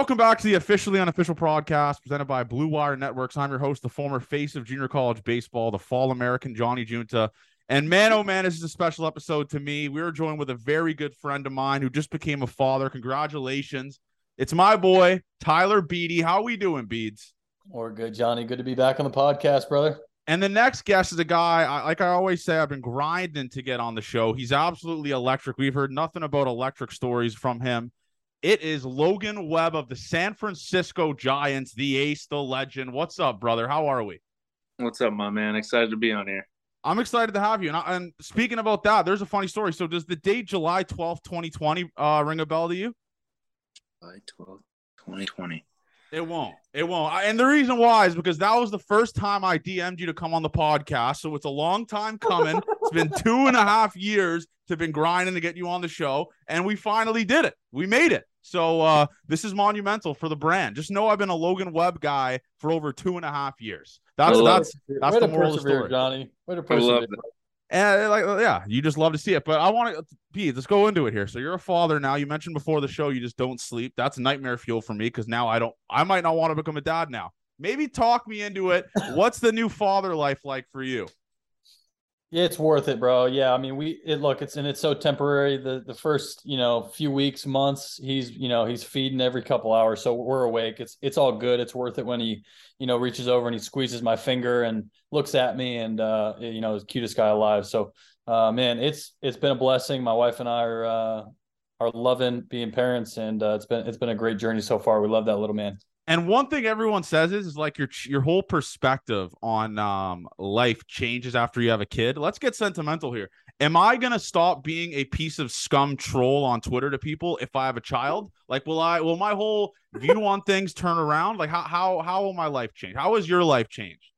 Welcome back to the officially unofficial podcast presented by Blue Wire Networks. I'm your host, the former face of junior college baseball, the fall American Johnny Junta. And man, oh man, this is a special episode to me. We are joined with a very good friend of mine who just became a father. Congratulations. It's my boy, Tyler Beede. How are we doing, Beads? Or good, Johnny. Good to be back on the podcast, brother. And the next guest is a guy, I, like I always say, I've been grinding to get on the show. He's absolutely electric. We've heard nothing about electric stories from him. It is Logan Webb of the San Francisco Giants, the ace, the legend. What's up, brother? How are we? What's up, my man? Excited to be on here. I'm excited to have you. And, I, and speaking about that, there's a funny story. So, does the date July 12th, 2020, uh, ring a bell to you? July 12th, 2020. It won't. It won't. And the reason why is because that was the first time I DM'd you to come on the podcast. So it's a long time coming. it's been two and a half years to been grinding to get you on the show, and we finally did it. We made it. So uh, this is monumental for the brand. Just know I've been a Logan Webb guy for over two and a half years. That's that's that's Way the moral of the story. Johnny. Way to I love persevere. And like, yeah, you just love to see it. But I want to, Pete, let's go into it here. So you're a father now. You mentioned before the show you just don't sleep. That's nightmare fuel for me because now I don't. I might not want to become a dad now. Maybe talk me into it. What's the new father life like for you? It's worth it, bro. Yeah, I mean, we it look, it's and it's so temporary. The the first, you know, few weeks, months, he's, you know, he's feeding every couple hours, so we're awake. It's it's all good. It's worth it when he, you know, reaches over and he squeezes my finger and looks at me, and uh, you know, is cutest guy alive. So, uh, man, it's it's been a blessing. My wife and I are uh, are loving being parents, and uh, it's been it's been a great journey so far. We love that little man. And one thing everyone says is, is like your your whole perspective on um, life changes after you have a kid. Let's get sentimental here. Am I gonna stop being a piece of scum troll on Twitter to people if I have a child? Like, will I? Will my whole view on things turn around? Like, how how how will my life change? How has your life changed?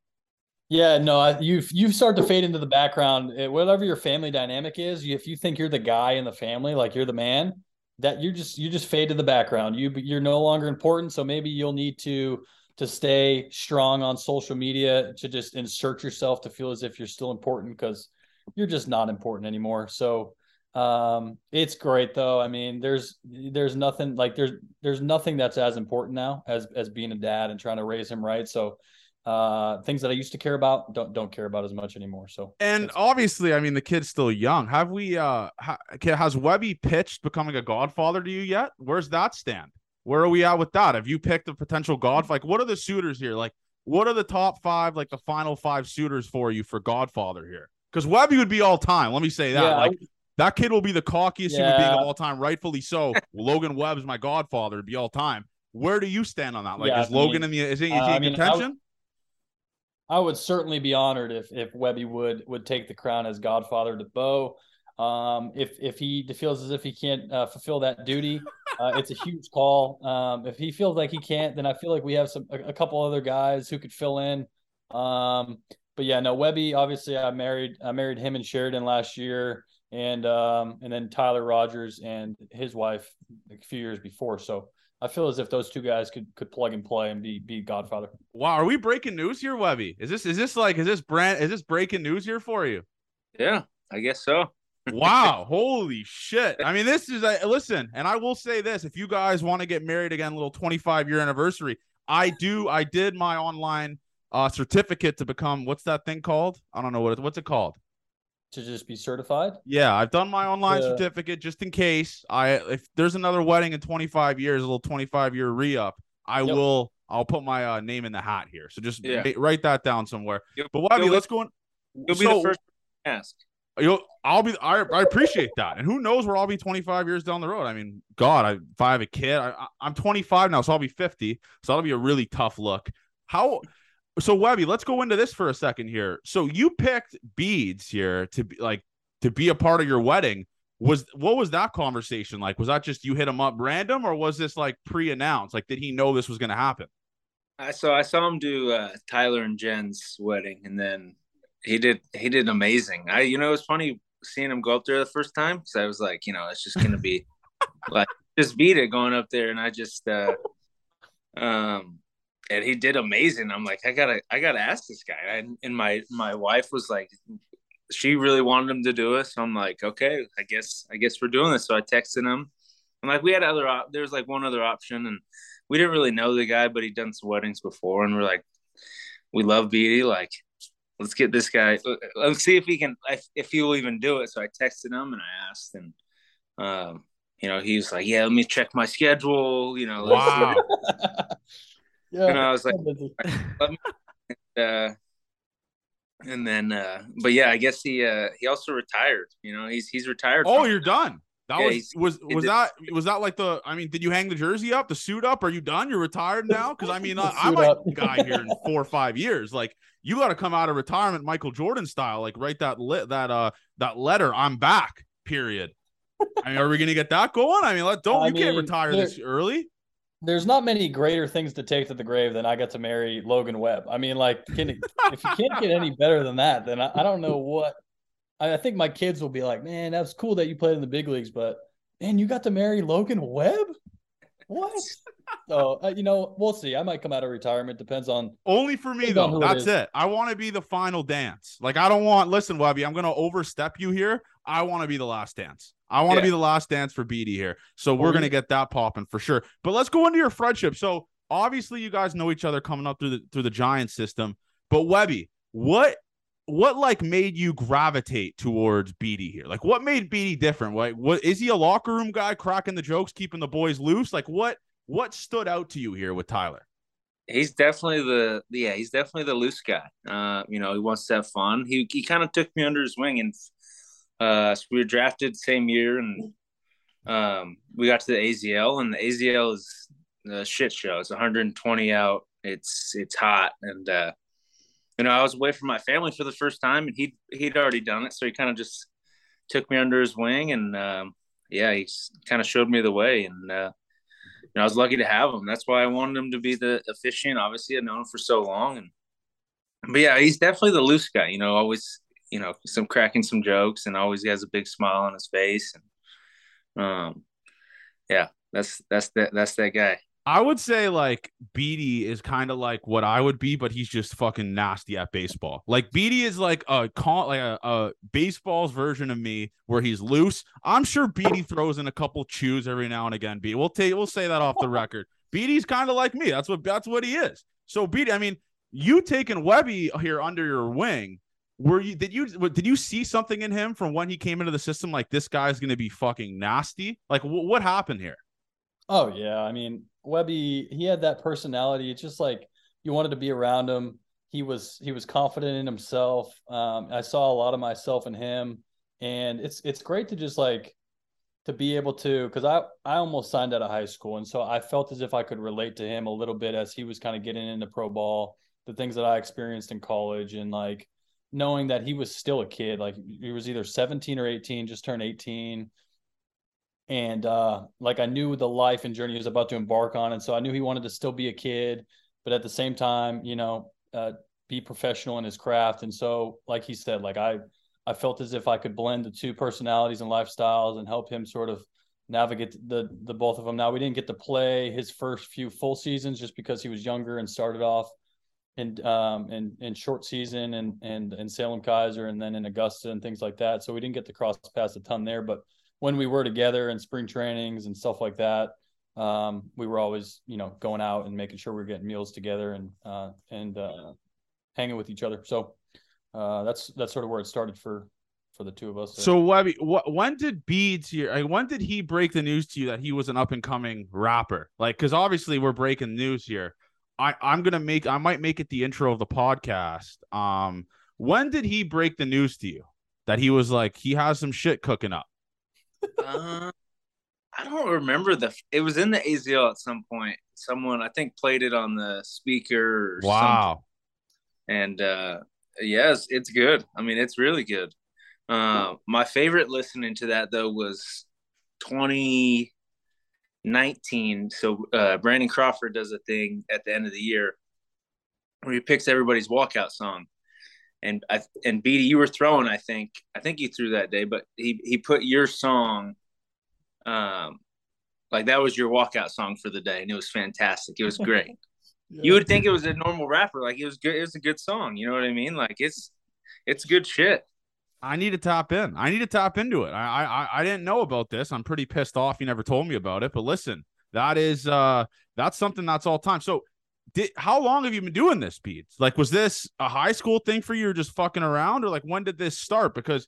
Yeah, no, I, you you start to fade into the background. Eh, Whatever your family dynamic is, you, if you think you're the guy in the family, like you're the man, that you just you just fade to the background. You you're no longer important. So maybe you'll need to to stay strong on social media to just insert yourself to feel as if you're still important because you're just not important anymore. So um it's great though. I mean, there's there's nothing like there's there's nothing that's as important now as as being a dad and trying to raise him right. So uh things that i used to care about don't don't care about as much anymore so And obviously, I mean, the kid's still young. Have we? uh ha, Has Webby pitched becoming a godfather to you yet? Where's that stand? Where are we at with that? Have you picked a potential god? Like, what are the suitors here? Like, what are the top five, like the final five suitors for you for godfather here? Because Webby would be all time. Let me say that. Yeah, like, that kid will be the cockiest human being of all time, rightfully so. Logan webb's my godfather to be all time. Where do you stand on that? Like, Yeah, is I Logan mean, in the is he, is uh, he I in mean, I contention? I would certainly be honored if if Webby would would take the crown as Godfather to Bo. Um, if if he feels as if he can't uh, fulfill that duty, uh, it's a huge call. Um, if he feels like he can't, then I feel like we have some a, a couple other guys who could fill in. Um, but yeah, no, Webby. Obviously, I married I married him and Sharidan last year, and um, and then Tyler Rogers and his wife a few years before. So I feel as if those two guys could could plug and play and be be Godfather. Wow, are we breaking news here, Webby? Is this is this like is this brand is this breaking news here for you? Yeah, I guess so. wow, holy shit. I mean, this is a listen, and I will say this if you guys want to get married again, little 25 year anniversary, I do, I did my online uh certificate to become what's that thing called? I don't know what it, what's it called. To just be certified? Yeah, I've done my online Yeah. certificate just in case. I if there's another wedding in 25 years, a little 25 year re up, I Yep. will. I'll put my uh, name in the hat here. So just Yeah. ma- write that down somewhere. You'll- But Webby, you'll- let's go. In, You'll be the first to ask. You'll, I'll be. I, I appreciate that, and who knows where I'll be 25 years down the road. I mean, God, I, if I have a kid, I, I- I'm 25 now, so I'll be 50. So that'll be a really tough look. How? So Webby, let's go into this for a second here. So you picked beads here to be like to be a part of your wedding. Was what was that conversation like? Was that just you hit him up random, or was this like pre-announced? Like, did he know this was going to happen? I so I saw him do uh, Tyler and Jen's wedding, and then he did he did amazing. I you know it was funny seeing him go up there the first time because I was like, you know, it's just gonna be like just beat it going up there, and I just uh, um and he did amazing. I'm like, I gotta I gotta ask this guy, and, and my my wife was like. She really wanted him to do it, so I'm like, okay, I guess I guess we're doing this. So I texted him. I'm like, we had other op- there was like one other option, and we didn't really know the guy, but he'd done some weddings before, and we're like, we love Beede. Like, let's get this guy. Let's see if he can, if, if he will even do it. So I texted him and I asked, and um, you know, he was like, yeah, let me check my schedule. You know, let's- Wow. yeah. And I was like, uh, and then, uh, but yeah, I guess he uh, he also retired. You know, he's he's retired. Oh, you're done. That Yeah, was he's- was it was did- that was that like the? I mean, did you hang the jersey up, the suit up? Are you done? You're retired now? Because I mean, I, I suit might up. a guy here in four or five years. Like you got to come out of retirement, Michael Jordan style. Like write that lit that uh that letter. I'm back. Period. I mean, are we gonna get that going? I mean, let don't I you can't retire this early. There's not many greater things to take to the grave than I got to marry Logan Webb. I mean, like, can if you can't get any better than that, then I, I don't know what. I, I think my kids will be like, man, that's cool that you played in the big leagues, but man, you got to marry Logan Webb. What? So uh, you know, we'll see. I might come out of retirement. Depends on. Only for me though. who it That's it. I want to be the final dance. Like I don't want. Listen, Webby, I'm gonna overstep you here. I want to be the last dance. I want to Yeah. be the last dance for Beede here. So we're gonna we- get that popping for sure. But let's go into your friendship. So obviously you guys know each other coming up through the through the Giants system. But Webby, what what like made you gravitate towards Beede here? Like what made Beede different? Like what is he a locker room guy cracking the jokes, keeping the boys loose? Like what what stood out to you here with Tyler? he's definitely the yeah he's definitely the loose guy uh you know he wants to have fun he he kind of took me under his wing and uh so we were drafted same year and um we got to the azl and the azl is a shit show it's 120 out it's it's hot and uh you know i was away from my family for the first time and he he'd already done it so he kind of just took me under his wing and um yeah he kind of showed me the way and uh you know, I was lucky to have him. That's why I wanted him to be the officiant. Obviously, I've known him for so long, and but yeah, he's definitely the loose guy. You know, always you know some cracking some jokes, and always has a big smile on his face. And um, yeah, that's that's that that's that guy. I would say like Beede is kind of like what I would be, but he's just fucking nasty at baseball. Like Beede is like a con- like a, a baseball's version of me, where he's loose. I'm sure Beede throws in a couple chews every now and again. Beede, we'll take we'll say that off the record. Beede's kind of like me. That's what that's what he is. So Beede, I mean, you taking Webby here under your wing. Were you did you did you see something in him from when he came into the system? Like this guy's gonna be fucking nasty. Like wh- what happened here? Oh yeah, I mean Webby, he had that personality. It's just like you wanted to be around him. He was he was confident in himself. Um, I saw a lot of myself in him, and it's it's great to just like to be able to because I I almost signed out of high school, and so I felt as if I could relate to him a little bit as he was kind of getting into pro ball, the things that I experienced in college, and like knowing that he was still a kid, like he was either 17 or 18, just turned 18 and uh like I knew the life and journey he was about to embark on, and so I knew he wanted to still be a kid, but at the same time, you know, uh, be professional in his craft. And so, like he said, like I I felt as if I could blend the two personalities and lifestyles and help him sort of navigate the the both of them. Now we didn't get to play his first few full seasons just because he was younger and started off in um in in short season and and in Salem Keizer and then in Augusta and things like that. So we didn't get to cross paths a ton there, but when we were together in spring trainings and stuff like that, um, we were always you know going out and making sure we are getting meals together and uh, and uh, hanging with each other. So uh, that's that's sort of where it started for for the two of us. So Webby, what when did Beads here? Like, when did he break the news to you that he was an up and coming rapper? Like, because obviously we're breaking news here. I I'm gonna make I might make it the intro of the podcast. Um, when did he break the news to you that he was like he has some shit cooking up? uh, I don't remember the. It was in the AZL at some point. Someone I think played it on the speaker. wow. Something. And uh, yes, it's good. I mean, it's really good. Uh, my favorite listening to that though was 2019. So uh, Brandon Crawford does a thing at the end of the year where he picks everybody's walkout song. And I and Beede, you were throwing. I think I think you threw that day, but he he put your song um, like that was your walkout song for the day, and it was fantastic. It was great. yeah. You would think it was a normal rapper, like it was good. It was a good song. You know what I mean? Like it's it's good shit. I need to tap in. I need to tap into it. I I I didn't know about this. I'm pretty pissed off. You never told me about it. But listen, that is uh that's something that's all time. So did how long have you been doing this, Pete? Like, was this a high school thing for you, or just fucking around, or like when did this start? Because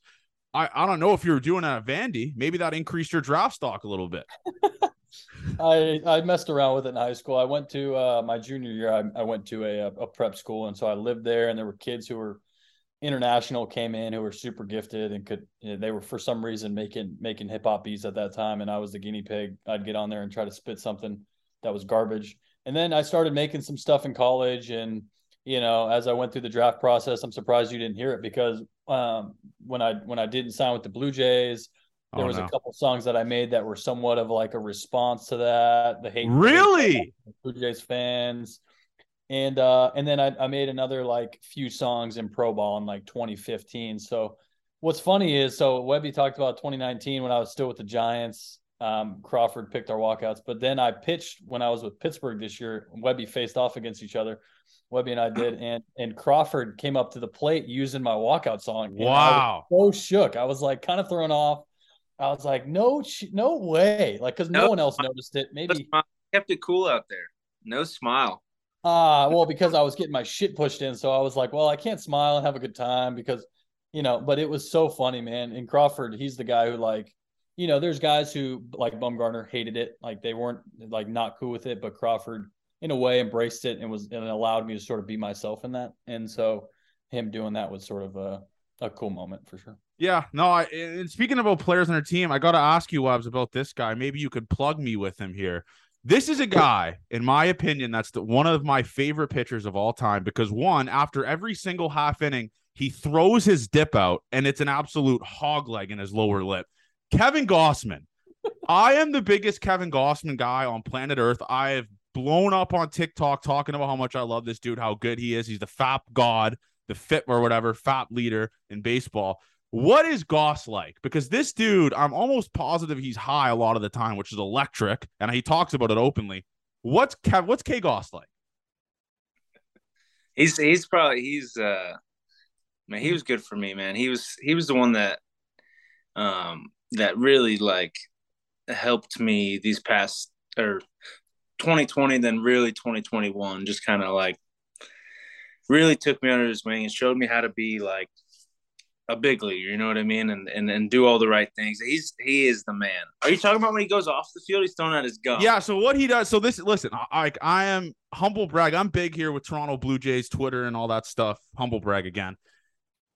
I, I don't know if you were doing that at Vandy. Maybe that increased your draft stock a little bit. I I messed around with it in high school. I went to uh, my junior year. I, I went to a, a prep school, and so I lived there. And there were kids who were international came in who were super gifted and could. You know, they were for some reason making making hip hop beats at that time, and I was the guinea pig. I'd get on there and try to spit something that was garbage. And then I started making some stuff in college, and you know, as I went through the draft process, I'm surprised you didn't hear it because um, when I when I didn't sign with the Blue Jays, there oh, was no. a couple songs that I made that were somewhat of like a response to that. The hate, really, Blue Jays fans, and uh, and then I, I made another like few songs in pro ball in like 2015. So what's funny is so Webby talked about 2019 when I was still with the Giants. Um, Crawford picked our walkouts, but then I pitched when I was with Pittsburgh this year. Webby faced off against each other. Webby and I did, and and Crawford came up to the plate using my walkout song. Wow! so shook. I was like kind of thrown off. I was like, no, no way, like because no, no, one else noticed it. Maybe kept it cool out there. No smile. Ah, well, because I was getting my shit pushed in, so I was like, well, I can't smile and have a good time because, you know. But it was so funny, man. And Crawford, he's the guy who like, you know, there's guys who like Bumgarner hated it, like they weren't like not cool with it, but Crawford in a way embraced it and was and allowed me to sort of be myself in that. And so him doing that was sort of a, a cool moment for sure. Yeah, no, I and speaking about players on our team, I gotta ask you, Webs, about this guy. Maybe you could plug me with him here. This is a guy, in my opinion, that's the, one of my favorite pitchers of all time because one, after every single half inning, he throws his dip out and it's an absolute hog leg in his lower lip. Kevin Gausman. I am the biggest Kevin Gausman guy on planet Earth. I have blown up on TikTok talking about how much I love this dude, how good he is. He's the FAP god, the fit or whatever, FAP leader in baseball. What is Goss like? Because this dude, I'm almost positive he's high a lot of the time, which is electric, and he talks about it openly. What's Kev, what's K Goss like? He's he's probably he's uh man, he was good for me, man. He was he was the one that um that really like helped me these past or 2020, then really 2021, just kind of like really took me under his wing and showed me how to be like a big leaguer, you know what I mean, and and and do all the right things. He's he is the man. Are you talking about when he goes off the field? He's throwing out his gun. Yeah. So what he does. So this listen, I I am humble brag. I'm big here with Toronto Blue Jays Twitter and all that stuff. Humble brag again.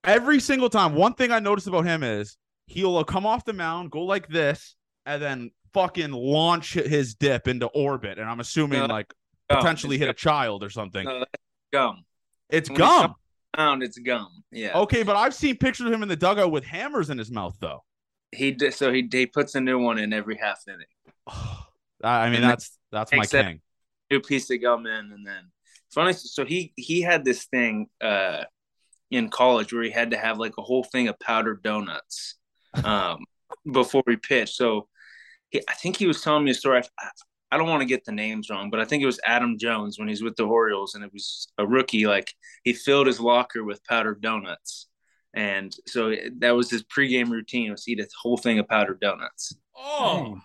Every single time, one thing I noticed about him is he'll uh, come off the mound, go like this, and then fucking launch his dip into orbit, and I'm assuming no, like gum. potentially it's hit gum. a child or something. No, gum. It's when gum. Around, it's gum. Yeah. Okay, but I've seen pictures of him in the dugout with hammers in his mouth, though. He did, so he he puts a new one in every half inning. I mean, and that's that's my king. New piece of gum in, and then funny. So he he had this thing uh in college where he had to have like a whole thing of powdered donuts um before he pitched. So he, I think he was telling me a story. I, I don't want to get the names wrong, but I think it was Adam Jones when he's with the Orioles, and it was a rookie. Like he filled his locker with powdered donuts, and so eh, that was his pregame routine was eat a whole thing of powdered donuts. Oh,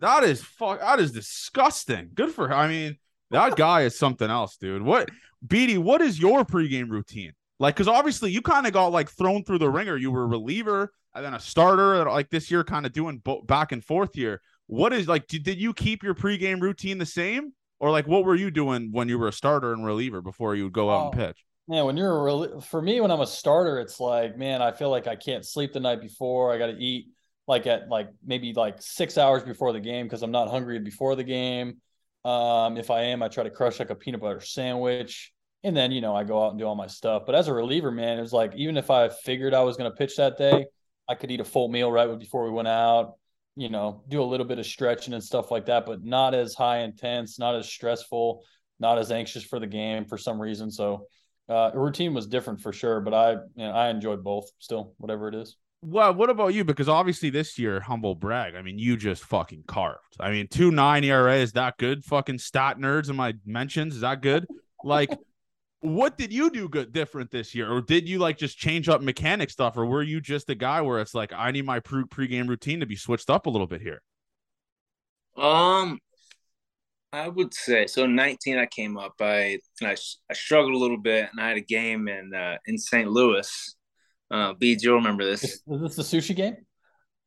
that is fuck. That is disgusting. Good for. I mean, that guy is something else, dude. What, Beede? What is your pregame routine? Like, because obviously you kind of got like thrown through the ringer. You were a reliever and then a starter. Like this year, kind of doing bo- back and forth here. What is like? Did, did you keep your pregame routine the same, or like what were you doing when you were a starter and reliever before you would go out Oh. and pitch? Yeah, when you're a real, for me, when I'm a starter, it's like, man, I feel like I can't sleep the night before. I got to eat like at like maybe like six hours before the game because I'm not hungry before the game. Um, if I am, I try to crush like a peanut butter sandwich, and then you know I go out and do all my stuff. But as a reliever, man, it was like even if I figured I was going to pitch that day, I could eat a full meal right before we went out. You know, do a little bit of stretching and stuff like that, but not as high intense, not as stressful, not as anxious for the game for some reason. So uh, routine was different for sure, but I you know, I enjoyed both still, whatever it is. Well, what about you? Because obviously this year, humble brag. I mean, you just fucking carved. I mean, two nine ERA is that good? Fucking stat nerds in my mentions is that good? Like, what did you do good different this year, or did you like just change up mechanic stuff, or were you just a guy where it's like I need my pre pregame routine to be switched up a little bit here? Um, I would say so. 19, I came up. I and I, I struggled a little bit, and I had a game in uh, in St. Louis. Uh, Beads, you'll remember this. Is, is this the sushi game?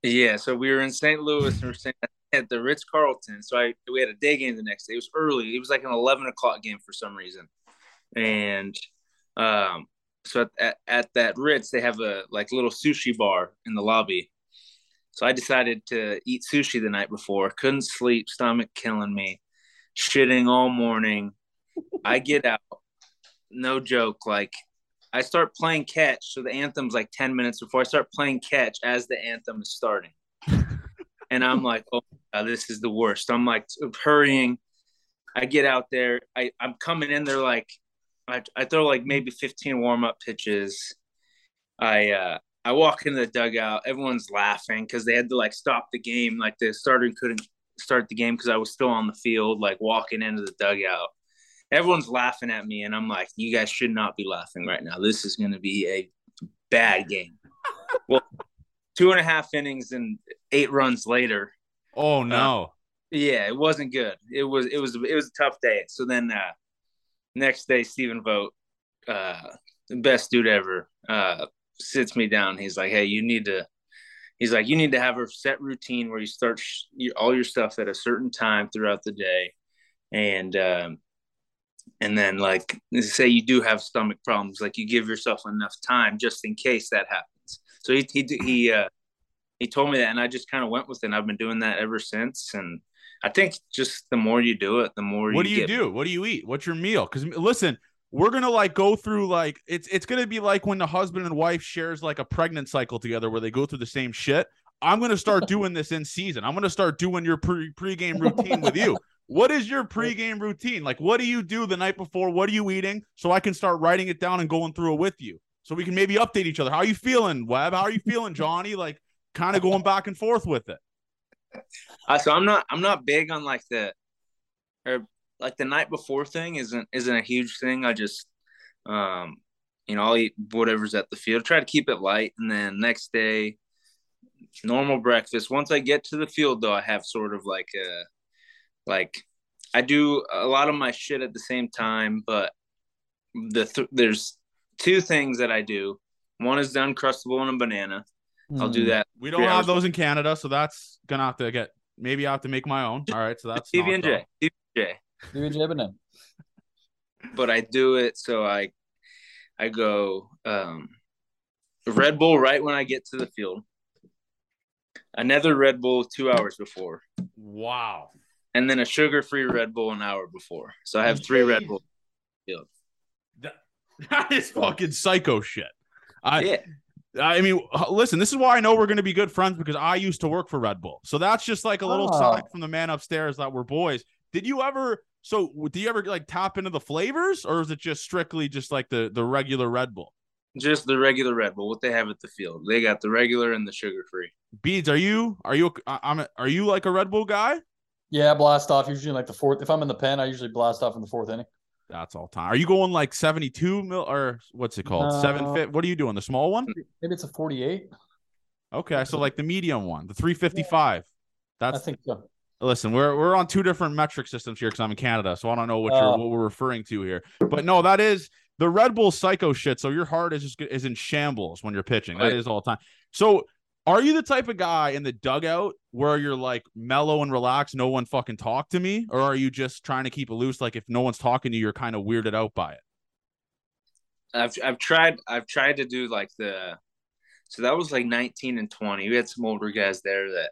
Yeah, so we were in St. Louis and we are staying at the Ritz Carlton. So I we had a day game the next day. It was early. It was like an eleven o'clock game for some reason, and um, so at, at, at that Ritz they have a like little sushi bar in the lobby. So I decided to eat sushi the night before. Couldn't sleep, stomach killing me, shitting all morning. I get out, no joke, like I start playing catch. So the anthem's like 10 minutes before I start playing catch as the anthem is starting. and I'm like, oh, God, this is the worst. I'm like hurrying. I get out there. I, I'm coming in there like, I, I throw like maybe 15 warm up pitches. I, uh, I walk into the dugout. Everyone's laughing because they had to like stop the game. Like the starter couldn't start the game because I was still on the field, like walking into the dugout everyone's laughing at me and i'm like you guys should not be laughing right now this is going to be a bad game well two and a half innings and eight runs later Oh no! yeah it wasn't good it was it was it was a tough day so then uh next day stephen vogt uh best dude ever uh sits me down. He's like hey you need to he's like you need to have a set routine where you start sh- all your stuff at a certain time throughout the day. And um and then like say you do have stomach problems like you give yourself enough time just in case that happens. So he he he uh he told me that and i just kind of went with it and i've been doing that ever since and i think just the more you do it the more What do you get- do? What do you eat? What's your meal? Because listen, we're gonna like go through like it's it's gonna be like when the husband and wife shares like a pregnant cycle together where they go through the same shit. I'm gonna start doing this in season. I'm gonna start doing your pre pregame routine with you. What is your pregame routine? Like, what do you do the night before? What are you eating? So I can start writing it down and going through it with you. So we can maybe update each other. How are you feeling, Webb? How are you feeling, Johnny? Like, kind of going back and forth with it. Uh, so I'm not I'm not big on like the or like the night before thing isn't isn't a huge thing. I just um you know I'll eat whatever's at the field. Try to keep it light, and then next day normal breakfast. Once I get to the field though, I have sort of like a like I do a lot of my shit at the same time, but the th- there's two things that I do. One is the uncrustable and a banana. I'll Hmm. do that. We don't have those in Canada, so that's gonna have to get. Maybe I have to make my own. All right, so that's PB and knocked J. off. PB&J. Do it, Jeb, and then. but I do it so I I go um Red Bull right when I get to the field. Another Red Bull two hours before. Wow. And then a sugar free Red Bull an hour before. So I have three Red Bull. That, that is fucking psycho shit. I Yeah. I mean, listen, this is why I know we're going to be good friends because I used to work for Red Bull. So that's just like a little Oh. sign from the man upstairs that we're boys. Did you ever? So, do you ever like tap into the flavors, or is it just strictly just like the the regular Red Bull? Just the regular Red Bull, what they have at the field. They got the regular and the sugar free. Beads, are you are you I'm are you like a Red Bull guy? Yeah, blast off usually like the fourth. If I'm in the pen, I usually blast off in the fourth inning. That's all time. Are you going like 72 mil or what's it called? Uh, Seven fit. What are you doing? The small one? Maybe it's a 48. Okay, so like the medium one, the 355. I That's think so. listen. We're we're on two different metric systems here because I'm in Canada, so I don't know what you're Oh. what we're referring to here. But no, that is the Red Bull psycho shit. So your heart is just is in shambles when you're pitching. That Right. is all the time. So are you the type of guy in the dugout where you're like mellow and relaxed, no one fucking talk to me, or are you just trying to keep it loose? Like if no one's talking to you, you're kind of weirded out by it. I've I've tried I've tried to do like the so that was like 19 and 20. We had some older guys there that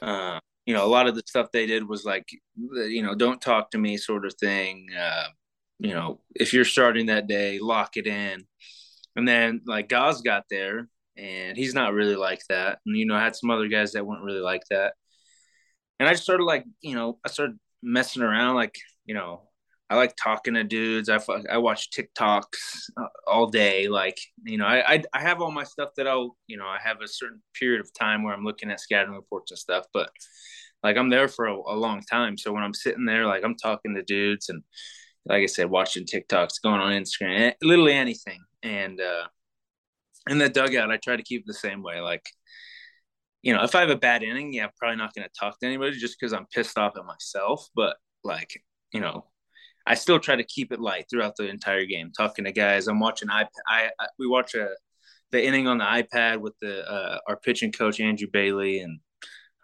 uh you know a lot of the stuff they did was like you know don't talk to me sort of thing uh you know if you're starting that day lock it in and then like Gaz got there and he's not really like that and you know I had some other guys that weren't really like that and I just started like you know I started messing around like you know I like talking to dudes. I, I watch TikToks uh, all day. Like, you know, I, I, I have all my stuff that I'll, you know, I have a certain period of time where I'm looking at scouting reports and stuff, but like I'm there for a, a long time. So when I'm sitting there, like I'm talking to dudes and like I said, watching TikToks, going on Instagram, literally anything. And, uh, in the dugout, I try to keep it the same way. Like, you know, if I have a bad inning, yeah, I'm probably not going to talk to anybody just because I'm pissed off at myself. But like, you know, I still try to keep it light throughout the entire game. Talking to guys, I'm watching. I, I, we watch a the inning on the iPad with the uh, our pitching coach Andrew Bailey, and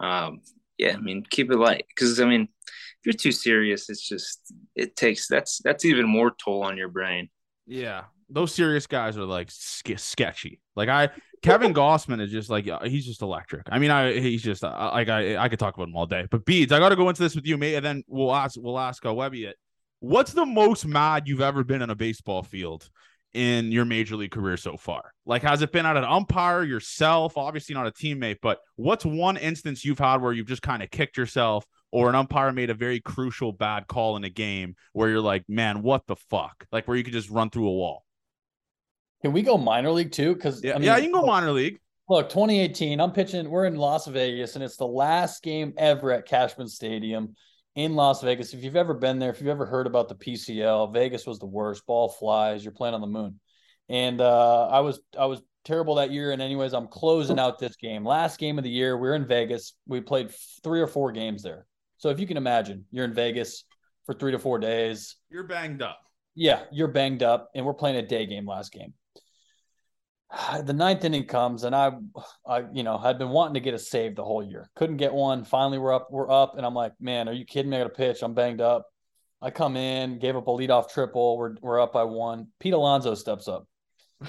um, yeah, I mean, keep it light because I mean, if you're too serious, it's just it takes that's that's even more toll on your brain. Yeah, those serious guys are like sk- sketchy. Like I, Kevin Gausman is just like uh, he's just electric. I mean, I he's just uh, like I I could talk about him all day. But Beads, I got to go into this with you, mate, and then we'll ask we'll ask uh, Webby it. What's the most mad you've ever been in a baseball field in your major league career so far? Like, has it been at an umpire yourself? Obviously not a teammate, but what's one instance you've had where you've just kind of kicked yourself? Or an umpire made a very crucial bad call in a game where you're like, man, what the fuck? Like where you could just run through a wall. Can we go minor league too? Because Yeah, yeah, you can go minor league. Look, 2018, I'm pitching. We're in Las Vegas, and it's the last game ever at Cashman Stadium in Las Vegas. If you've ever been there, if you've ever heard about the PCL, Vegas was the worst. Ball flies. You're playing on the moon, and uh, I was I was terrible that year. And anyways, I'm closing out this game. Last game of the year. We're in Vegas. We played three or four games there. So if you can imagine, you're in Vegas for three to four days. You're banged up. Yeah, you're banged up, and we're playing a day game last game. The ninth inning comes, and I, I, you know, had been wanting to get a save the whole year. Couldn't get one. Finally, we're up. We're up, and I'm like, man, are you kidding me? I got to pitch. I'm banged up. I come in, gave up a leadoff triple. We're we're up by one. Pete Alonso steps up.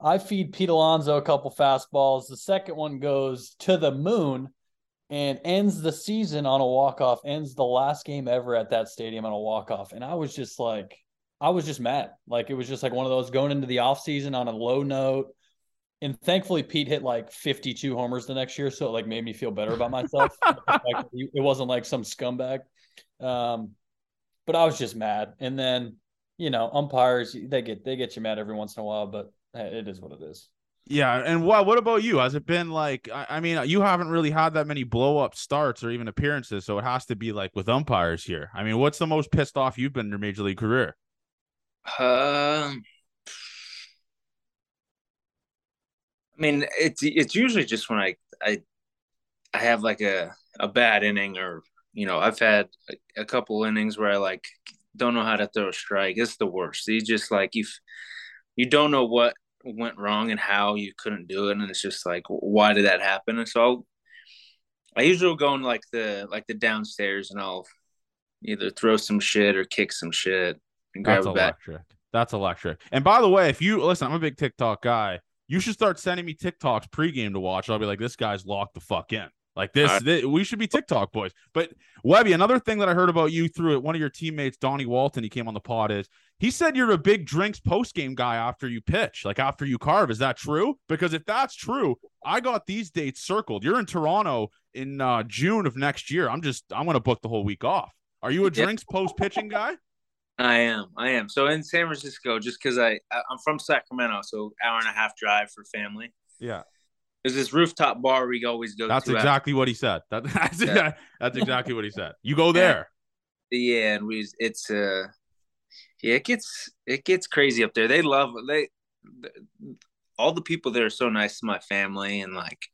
I feed Pete Alonso a couple fastballs. The second one goes to the moon and ends the season on a walk off, ends the last game ever at that stadium on a walk off. And I was just like, I was just mad. Like it was just like one of those going into the offseason on a low note. And thankfully, Pete hit like 52 homers the next year. So it like made me feel better about myself. like, it wasn't like some scumbag. Um, but I was just mad. And then, you know, umpires, they get they get you mad every once in a while, but it is what it is. Yeah, and what what about you? Has it been like? I, I mean, you haven't really had that many blow up starts or even appearances, so it has to be like with umpires here. I mean, what's the most pissed off you've been in your major league career? Um, I mean, it's it's usually just when I I I have like a a bad inning, or you know, I've had a, a couple innings where I like don't know how to throw a strike. It's the worst. You just like you you don't know what went wrong and how you couldn't do it, and it's just like why did that happen? And so I'll, I usually go in like the like the downstairs, and I'll either throw some shit or kick some shit and grab That's a bat. electric. That's electric. And by the way, if you listen, I'm a big TikTok guy. You should start sending me TikToks pregame to watch. I'll be like, this guy's locked the fuck in. Like this, right. thi- we should be TikTok boys. But Webby, another thing that I heard about you through it, one of your teammates, Donnie Walton, he came on the pod, is he said you're a big drinks post game guy after you pitch, like after you carve. Is that true? Because if that's true, I got these dates circled. You're in Toronto in uh, June of next year. I'm just, I'm gonna book the whole week off. Are you a drinks post pitching guy? I am. I am. So in San Francisco, just because I I'm from Sacramento, so hour and a half drive for family. Yeah. There's this rooftop bar we always go That's exactly what he said. That, that's, Yeah. that's exactly what he said. You go there. Yeah, and we it's uh yeah, it gets it gets crazy up there. They love they all the people there are so nice to my family and like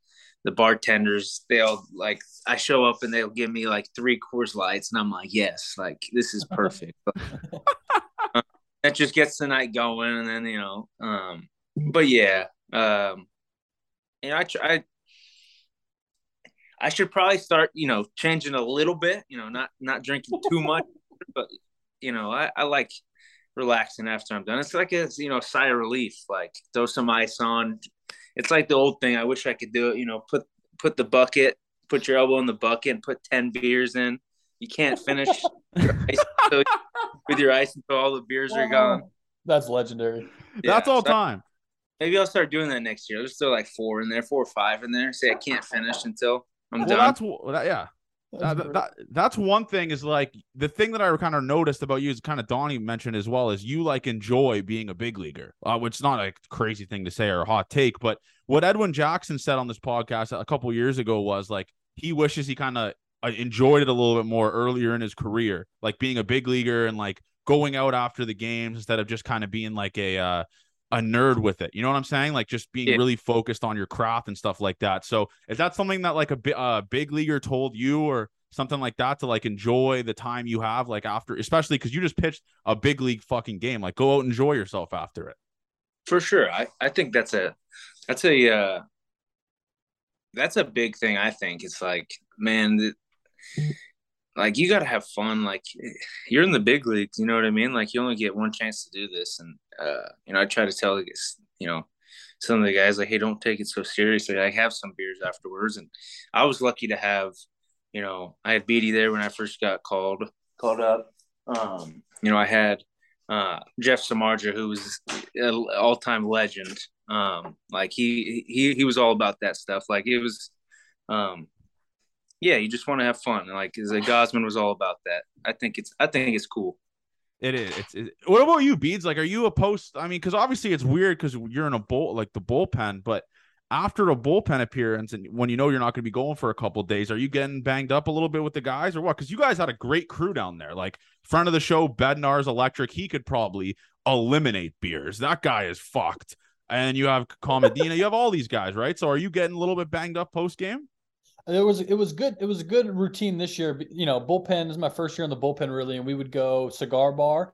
the bartenders, they'll like I show up and they'll give me like three Coors Lights and I'm like, yes, like this is perfect. Uh, that just gets the night going and then you know, um but yeah, um you know, I try I should probably start, you know, changing a little bit, you know, not not drinking too much, but you know, I, I like relaxing after I'm done. It's like a you know sigh of relief. Like throw some ice on. It's like the old thing. I wish I could do it. You know, put put the bucket, put your elbow in the bucket, and put ten beers in. You can't finish your ice until- with your ice until all the beers are gone. That's legendary. That's all so time. Maybe I'll start doing that next year. There's still like four in there, four or five in there. Say I can't finish until I'm Well, done. that's wh- that. That, that's one thing is like the thing that I kind of noticed about you is kind of Donnie mentioned as well is you like enjoy being a big leaguer, uh, which is not a crazy thing to say or a hot take, but what Edwin Jackson said on this podcast a couple years ago was like he wishes he kind of uh, enjoyed it a little bit more earlier in his career, like being a big leaguer and like going out after the games instead of just kind of being like a uh, a nerd with it. You know what I'm saying? Like just being Yeah. really focused on your craft and stuff like that. So is that something that like a uh, big leaguer told you or something like that to like enjoy the time you have like after, especially because you just pitched a big league fucking game. Like go out and enjoy yourself after it. for sure i i think that's a that's a uh that's a big thing i think it's like man th- like you got to have fun like you're in the big leagues you know what i mean like you only get one chance to do this and uh you know i try to tell you know some of the guys like hey don't take it so seriously I have some beers afterwards and i was lucky to have you know i had Beede there when i first got called called up um you know i had uh, Jeff Samardzija, who was an all-time legend. Um, like he he he was all about that stuff. Like it was, um, yeah, you just want to have fun. Like the Gausman was all about that. I think it's I think it's cool. It is. It's. It, what about you, Beads? Like, are you a post? I mean, because obviously it's weird because you're in a bull like the bullpen, but after a bullpen appearance and when you know you're not going to be going for a couple days, are you getting banged up a little bit with the guys or what? Because you guys had a great crew down there. Like front of the show, Bednar's electric. He could probably eliminate beers. That guy is fucked. And you have Comadina. you have all these guys, right? So are you getting a little bit banged up post game? It was it was good. It was a good routine this year. You know, bullpen is my first year in the bullpen really, and we would go cigar bar.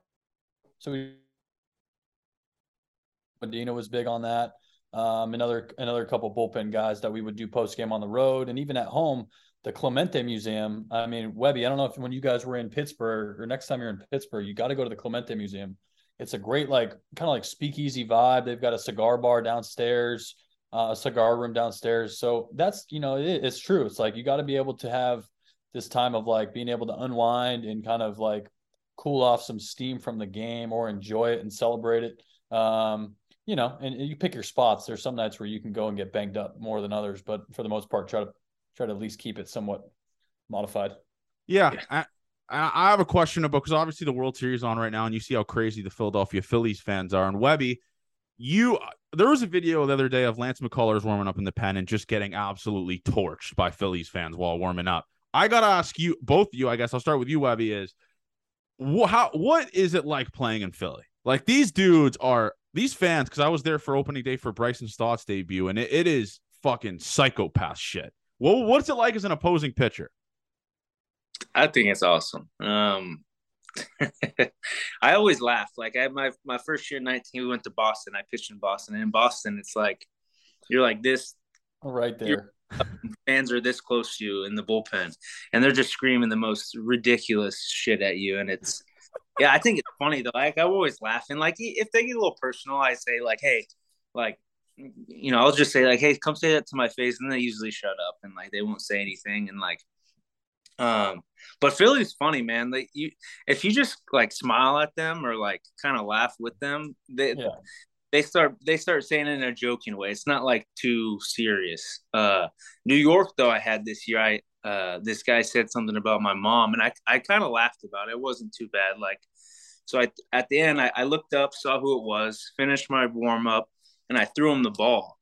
So we Medina was big on that. Um, another another couple bullpen guys that we would do post game on the road, and even at home, the Clemente Museum. I mean, Webby, I don't know if when you guys were in Pittsburgh or next time you're in Pittsburgh, you got to go to the Clemente Museum. It's a great like kind of like speakeasy vibe. They've got a cigar bar downstairs uh, a cigar room downstairs. So that's you know it, it's true. It's like you got to be able to have this time of like being able to unwind and kind of like cool off some steam from the game or enjoy it and celebrate it. Um, you know, and you pick your spots. There's some nights where you can go and get banged up more than others, but for the most part, try to try to at least keep it somewhat modified. Yeah. Yeah. I, I I have a question about because obviously the World Series is on right now, and you see how crazy the Philadelphia Phillies fans are. And Webby, you there was a video the other day of Lance McCullers warming up in the pen and just getting absolutely torched by Phillies fans while warming up. I gotta ask you, both of you, I guess I'll start with you, Webby. Is wh- how what is it like playing in Philly? Like these dudes are these fans because I was there for opening day for Bryson Stott's debut, and it, it is fucking psychopath shit. Well, what's it like as an opposing pitcher? I think it's awesome. Um, I always laugh. Like I my my first year 19, we went to Boston. I pitched in Boston, and in Boston, it's like you're like this. Right there. Fans are this close to you in the bullpen, and they're just screaming the most ridiculous shit at you, and it's. Yeah, I think it's funny though. Like I'm always laughing. Like if they get a little personal, I say like, "Hey, like, you know," I'll just say like, "Hey, come say that to my face," and they usually shut up and like they won't say anything, and like, um, but Philly's funny, man. Like you, if you just like smile at them or like kind of laugh with them, they Yeah. they start they start saying it in a joking way. It's not like too serious. Uh, New York though, I had this year. I uh, this guy said something about my mom, and I I kind of laughed about it. It wasn't too bad. Like So I at the end I, I looked up, saw who it was, finished my warm up, and I threw him the ball.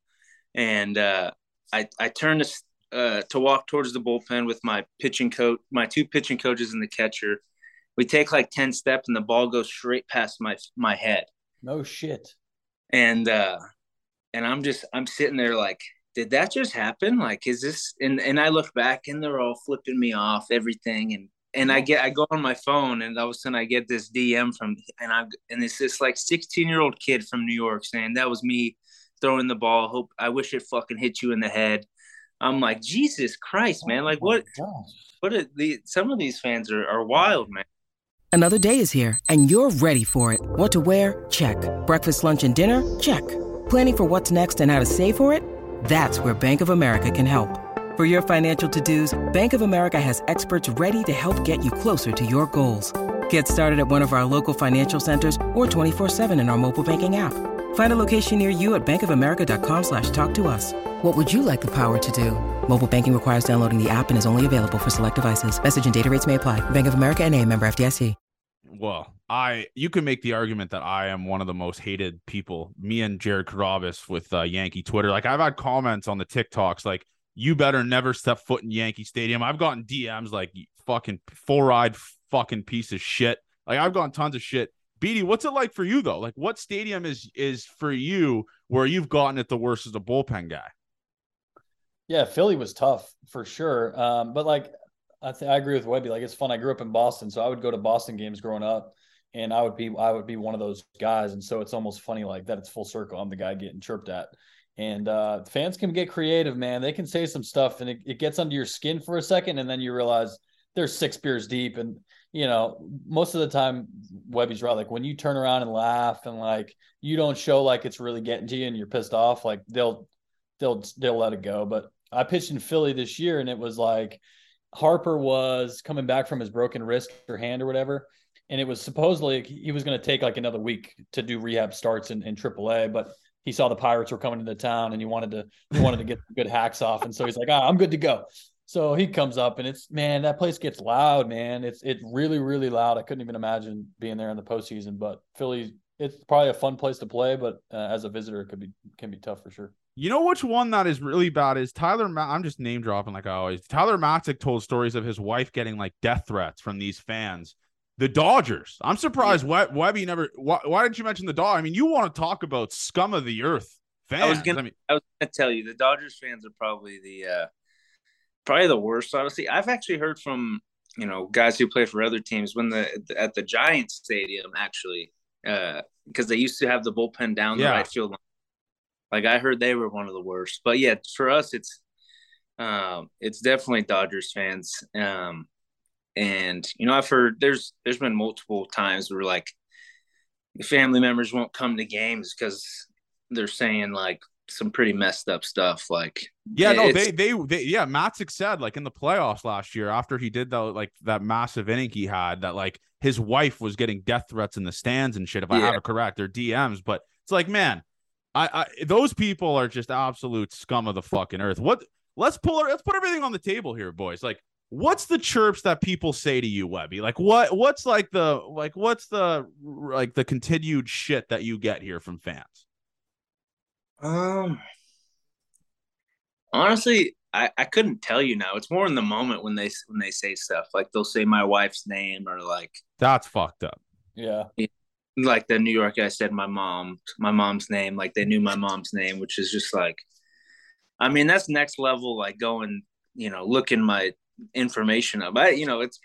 And uh, I I turned to uh, to walk towards the bullpen with my pitching coach, my two pitching coaches and the catcher. We take like ten steps, and the ball goes straight past my my head. No shit. And uh, and I'm just I'm sitting there like, did that just happen? Like, is this? And and I look back, and they're all flipping me off, everything, and and I get I go on my phone and all of a sudden I get this DM from and I and it's this like 16 year old kid from New York saying that was me throwing the ball. Hope I wish it fucking hit you in the head. I'm like Jesus Christ, man! Like what? Oh What? Are the some of these fans are are wild, man. Another day is here, and you're ready for it. What to wear? Check. Breakfast, lunch, and dinner? Check. Planning for what's next and how to save for it? That's where Bank of America can help. For your financial to-dos, Bank of America has experts ready to help get you closer to your goals. Get started at one of our local financial centers or 24-7 in our mobile banking app. Find a location near you at bankofamerica.com slash talk to us. What would you like the power to do? Mobile banking requires downloading the app and is only available for select devices. Message and data rates may apply. Bank of America and a member FDIC. Well, I you can make the argument that I am one of the most hated people. Me and Jared Carrabis with uh, Yankee Twitter. Like I've had comments on the TikToks like you better never step foot in Yankee Stadium. I've gotten DMs like fucking four-eyed fucking piece of shit. Like I've gotten tons of shit. Beede, what's it like for you though? Like what stadium is is for you where you've gotten it the worst as a bullpen guy? Yeah, Philly was tough for sure. Um, but like I think I agree with Webby. Like it's fun. I grew up in Boston, so I would go to Boston games growing up, and I would be I would be one of those guys. And so it's almost funny like that. It's full circle. I'm the guy getting chirped at. And uh, fans can get creative, man. They can say some stuff, and it, it gets under your skin for a second, and then you realize they're six beers deep. And you know, most of the time, Webby's right. Like when you turn around and laugh, and like you don't show like it's really getting to you, and you're pissed off, like they'll they'll they'll let it go. But I pitched in Philly this year, and it was like Harper was coming back from his broken wrist or hand or whatever. And it was supposedly he was going to take like another week to do rehab starts in, in AAA, but he saw the Pirates were coming into town and he wanted to he wanted to get good hacks off. And so he's like, I'm good to go. So he comes up and it's man, that place gets loud, man. It's it's really, really loud. I couldn't even imagine being there in the postseason, but Philly, it's probably a fun place to play, but uh, as a visitor, it could be can be tough for sure. You know which one that is really bad is Tyler. Ma- I'm just name dropping like I always. Tyler Matzek told stories of his wife getting like death threats from these fans. The Dodgers. I'm surprised. Yeah. Web- Webby never. Why, why didn't you mention the Dodgers? I mean, you want to talk about scum of the earth fans? I was gonna. I, mean, I was gonna tell you the Dodgers fans are probably the uh probably the worst. Honestly, I've actually heard from you know guys who play for other teams when the at the Giants stadium actually uh because they used to have the bullpen down Yeah. the right field line. Like I heard they were one of the worst. But yeah, for us it's um it's definitely Dodgers fans. Um and you know I've heard there's there's been multiple times where like family members won't come to games because they're saying like some pretty messed up stuff like yeah, no, they, they, they, yeah. Matzek said like in the playoffs last year after he did the like that massive inning he had that like his wife was getting death threats in the stands and shit. If I have Yeah. it correct, they're DMs, but it's like, man, I, I, those people are just absolute scum of the fucking earth. What? Let's pull, let's put everything on the table here, boys. Like, what's the chirps that people say to you, Webby? Like, what, what's like the, like, what's the, like the continued shit that you get here from fans? Um, honestly, I, I couldn't tell you now. It's more in the moment when they when they say stuff like they'll say my wife's name or like That's fucked up. Yeah. like the New York guy said my mom my mom's name like they knew my mom's name, which is just like, I mean that's next level like going you know looking my information up. I you know it's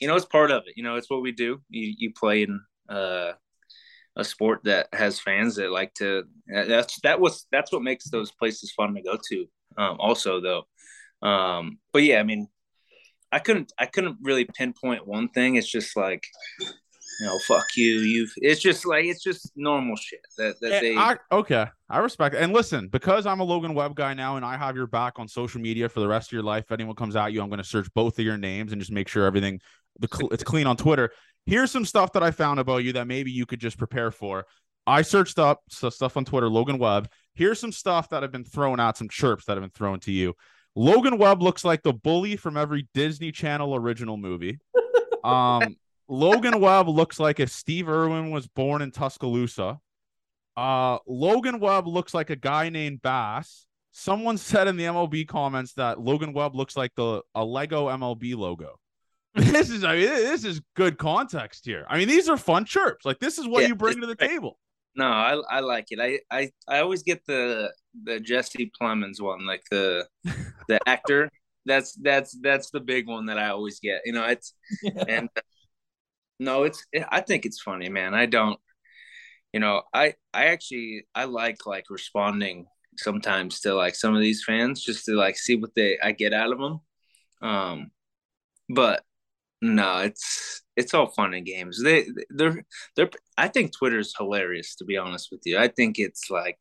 you know it's part of it. You know it's what we do. You you play in uh a sport that has fans that like to that's that was that's what makes those places fun to go to um also though um but yeah i mean i couldn't i couldn't really pinpoint one thing it's just like you know fuck you you've it's just like it's just normal shit that that they I, okay, I respect it. And listen, because I'm a Logan Webb guy now, and I have your back on social media for the rest of your life. If anyone comes at you, I'm going to search both of your names and just make sure everything the it's clean on Twitter. Here's some stuff that I found about you that maybe you could just prepare for. I searched up stuff on Twitter, Logan Webb. Here's some stuff that have been thrown out, some chirps that have been thrown to you. Logan Webb looks like the bully from every Disney Channel original movie. Um, Logan Webb looks like if Steve Irwin was born in Tuscaloosa. Uh, Logan Webb looks like a guy named Bass. Someone said in the MLB comments that Logan Webb looks like the a Lego MLB logo. This is I mean this is good context here. I mean these are fun chirps. Like this is what Yeah, you bring to the table. No, I I like it. I I I always get the the Jesse Plemons one, like the the actor. That's that's that's the big one that I always get. You know, it's and uh, no, it's I think it's funny, man. I don't, you know, I I actually I like like responding sometimes to like some of these fans just to like see what they I get out of them. Um, but no, it's it's all fun and games. They they're they're I think Twitter's hilarious to be honest with you. I think it's like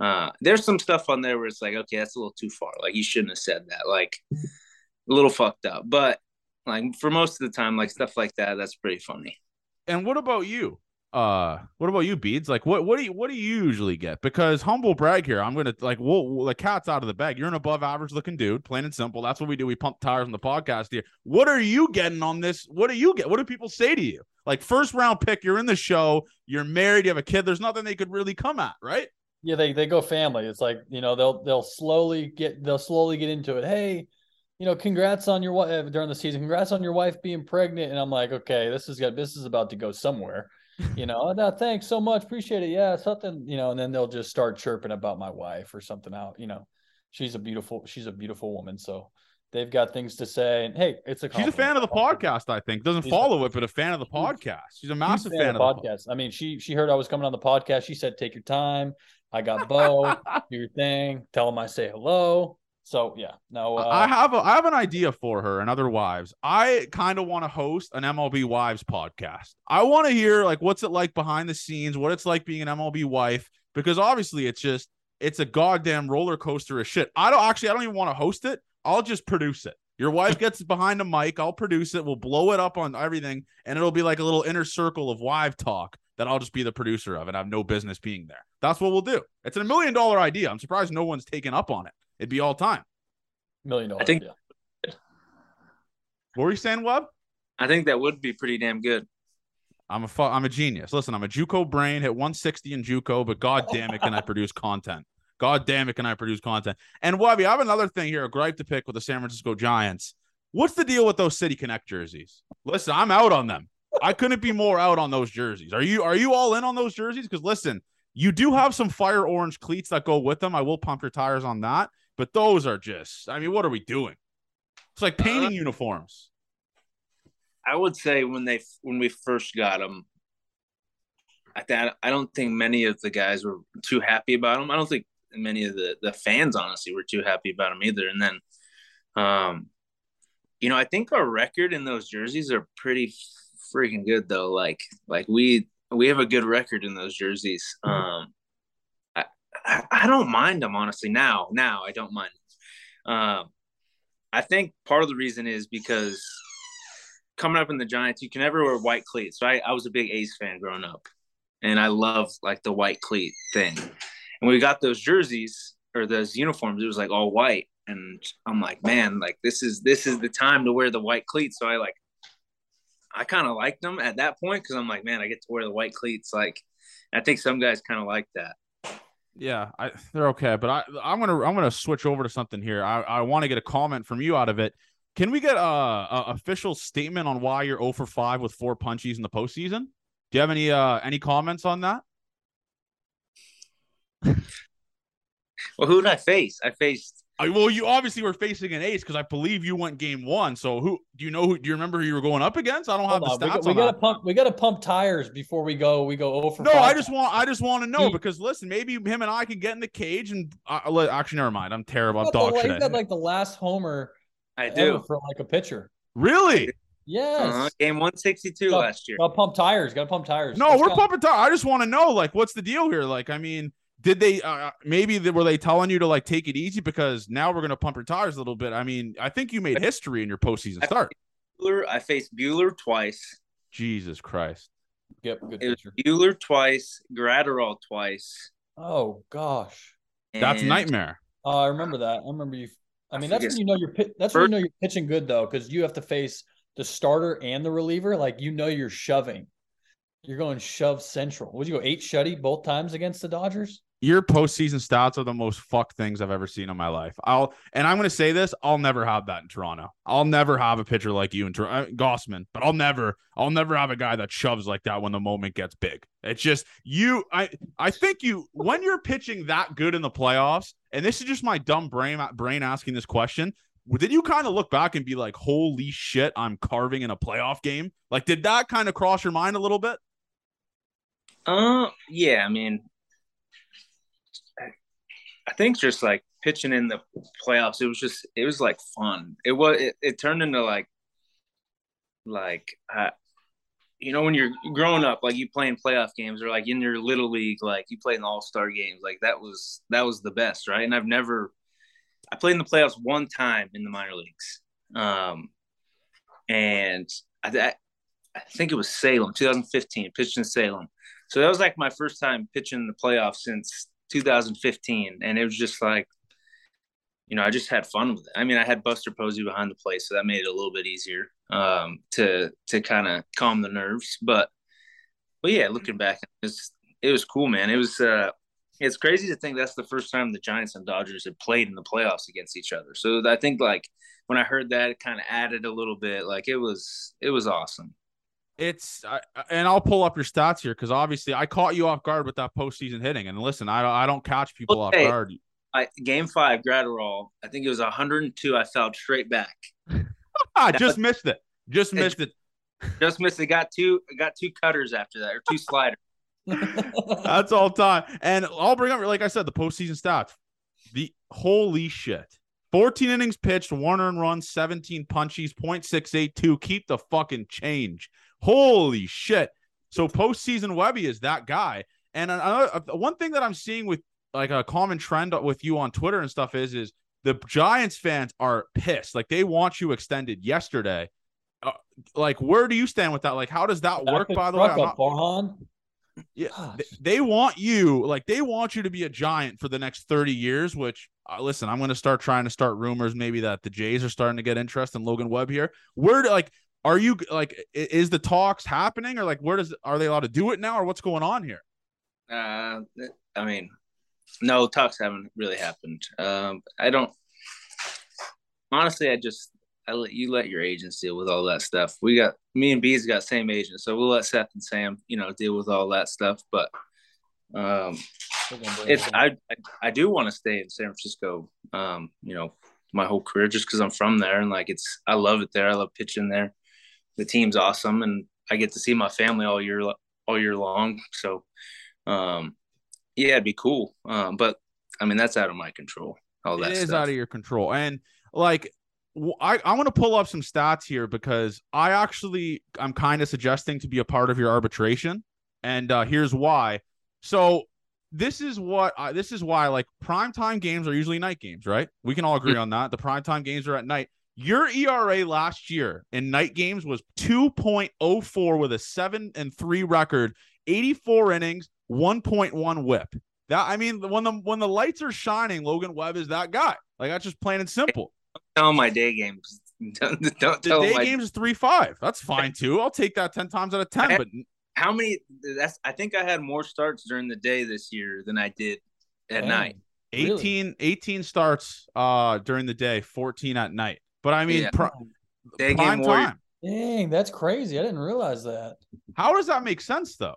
uh there's some stuff on there where it's like okay, that's a little too far. Like you shouldn't have said that. Like a little fucked up. But like for most of the time like stuff like that that's pretty funny. And what about you? Uh, what about you, Beads? Like, what what do you what do you usually get? Because humble brag here, I'm gonna like, we'll, the cat's out of the bag. You're an above average looking dude, plain and simple. That's what we do. We pump tires on the podcast here. What are you getting on this? What do you get? What do people say to you? Like, first round pick, you're in the show, you're married, you have a kid. There's nothing they could really come at, right? Yeah, they they go family. It's like you know they'll they'll slowly get they'll slowly get into it. Hey, you know, congrats on your wife during the season. Congrats on your wife being pregnant. And I'm like, okay, this is this is about to go somewhere. You know, oh, no, thanks so much, appreciate it. Yeah, something. You know, and then they'll just start chirping about my wife or something out. You know, she's a beautiful she's a beautiful woman. So they've got things to say. And hey, it's a She's a fan of the podcast, I think. Doesn't She's a- follow it, but a fan of the podcast. She's a massive fan fan, of the podcast. podcast. I mean, she she heard I was coming on the podcast. She said, "Take your time." I got Bo. do your thing. Tell him I say hello. So yeah, no. Uh, I have a I have an idea for her and other wives. I kind of want to host an MLB wives podcast. I want to hear like what's it like behind the scenes, what it's like being an MLB wife, because obviously it's just it's a goddamn roller coaster of shit. I don't actually I don't even want to host it. I'll just produce it. Your wife gets behind a mic, I'll produce it, we'll blow it up on everything, and it'll be like a little inner circle of wife talk that I'll just be the producer of and I have no business being there. That's what we'll do. It's a million dollar idea. I'm surprised no one's taken up on it. It'd be all time. million dollars. I think- yeah. What were you saying, Webb? I think that would be pretty damn good. I'm a fu- I'm a genius. Listen, I'm a JUCO brain, hit 160 in JUCO, but god damn it, can I produce content? God damn it, can I produce content? And Webby, I have another thing here, a gripe to pick with the San Francisco Giants. What's the deal with those City Connect jerseys? Listen, I'm out on them. I couldn't be more out on those jerseys. Are you are you all in on those jerseys? Because listen, you do have some fire orange cleats that go with them. I will pump your tires on that, but those are just, I mean, what are we doing? It's like painting Uh, uniforms. I would say when they when we first got them, I th- I don't think many of the guys were too happy about them. I don't think many of the the fans honestly were too happy about them either. And then, um, you know, I think our record in those jerseys are pretty freaking good though. Like like we we have a good record in those jerseys. Um, I I, don't mind them honestly now. Now I don't mind. Um, I think part of the reason is because coming up in the Giants, you can never wear white cleats. So I, I was a big A's fan growing up, and I love like the white cleat thing. And we got those jerseys or those uniforms. It was like all white, and I'm like, man, like this is this is the time to wear the white cleats. So I like, I kind of liked them at that point because I'm like, man, I get to wear the white cleats. Like, I think some guys kind of like that. Yeah, I, they're okay, but I I'm gonna I'm gonna switch over to something here. I, I want to get a comment from you out of it. Can we get a, a official statement on why you're 0 for 5 with four punchies in the postseason? Do you have any uh any comments on that? Well, who did I face? I faced. I, well, you obviously were facing an ace because I believe you went game one. So who do you know? Who do you remember who you were going up against? I don't have Hold the stats we, on got, we that. gotta pump. We gotta pump tires before we go. We go over. No, I just want I just want to know He- because listen, maybe him and I can get in the cage and uh, actually never mind. I'm terrible. I'm Got dog shit. got like the last homer I ever do. for like a pitcher. really? Yes. Uh-huh. Game 162 Got- last year. Gotta pump tires. Gotta pump tires. No, Let's we're go. pumping tires. I just want to know, like, what's the deal here? Like, I mean, did they uh, maybe they, were they telling you to like take it easy because now we're gonna pump your tires a little bit? I mean, I think you made history in your postseason start. Buehler, I faced Buehler twice. Jesus Christ. Yep, good It was. Buehler twice, Graterol twice. Oh gosh. That's and- nightmare. Oh, I remember that. I remember you. I I mean, that's when you know you're. pit- That's when you know you're pitching good though, because you have to face the starter and the reliever, like you know you're shoving. You're going shove central. Would you go eight shutty both times against the Dodgers? Your postseason stats are the most fuck things I've ever seen in my life. I'll and I'm gonna say this: I'll never have that in Toronto. I'll never have a pitcher like you in Toronto, uh, Gausman. But I'll never, I'll never have a guy that shoves like that when the moment gets big. It's just you. I I think you when you're pitching that good in the playoffs, and this is just my dumb brain brain asking this question. Did you kind of look back and be like, "Holy shit, I'm carving in a playoff game"? Like, did that kind of cross your mind a little bit? Uh, yeah. I mean, I think just like pitching in the playoffs, it was just it was like fun. It was it, it turned into like like uh, you know when you're growing up, like you playing playoff games or like in your little league, like you play in all star games, like that was that was the best, right? And I've never I played in the playoffs one time in the minor leagues, um, and I, I think it was Salem, 2015, pitched in Salem. So that was like my first time pitching in the playoffs since 2015, and it was just like, you know, I just had fun with it. I mean, I had Buster Posey behind the plate, so that made it a little bit easier um, to to kind of calm the nerves. But but yeah, looking back, it was it was cool, man. It was uh, it's crazy to think that's the first time the Giants and Dodgers had played in the playoffs against each other. So I think like when I heard that, it kind of added a little bit. Like it was it was awesome it's I, and I'll pull up your stats here because obviously I caught you off guard with that postseason hitting. And listen, I don't I don't catch people okay. off guard. I, game five, Graterol. I think it was 102. I fouled straight back. I just missed it. Just missed it. Just missed it. Got two. Got two cutters after that, or two sliders. That's all time. And I'll bring up, like I said, the postseason stats. The holy shit. 14 innings pitched, one earned run, 17 punchies, 0.682. Keep the fucking change. Holy shit. So postseason Webby is that guy. And another, one thing that I'm seeing with like a common trend with you on Twitter and stuff is is the Giants fans are pissed. Like they want you extended yesterday. Uh, like where do you stand with that? Like how does that work? By the way, not, yeah, they, they, want you like they want you to be a giant for the next 30 years. Which uh, listen, I'm going to start trying to start rumors maybe that the Jays are starting to get interest in Logan Webb here. Where do like are you like is the talks happening or like where does are they allowed to do it now or what's going on here? Uh, I mean, no talks haven't really happened. Um, I don't honestly. I just I let you let your agents deal with all that stuff. We got me and b's got same agent, so we'll let Seth and Sam, you know, deal with all that stuff. But um, it's I, I, I do want to stay in San Francisco. Um, you know, my whole career just because I'm from there and like it's I love it there. I love pitching there the team's awesome, and I get to see my family all year all year long. So, um, yeah, it'd be cool. Um, but I mean, that's out of my control. All that it is stuff. out of your control, and like. I, I want to pull up some stats here because I actually I'm kind of suggesting to be a part of your arbitration, and uh, here's why. So this is what I, this is why like primetime games are usually night games, right? We can all agree on that. The primetime games are at night. Your ERA last year in night games was 2.04 with a 7 and 3 record, 84 innings, 1.1 whip. That I mean, when the when the lights are shining, Logan Webb is that guy. Like that's just plain and simple. Tell my day games. Don't, don't the day my... games is three five. That's fine too. I'll take that ten times out of ten. Had, but how many? That's I think I had more starts during the day this year than I did at night. 18, really? 18 starts uh during the day, 14 at night. But I mean, yeah. pr- prime time. Dang, that's crazy. I didn't realize that. How does that make sense though?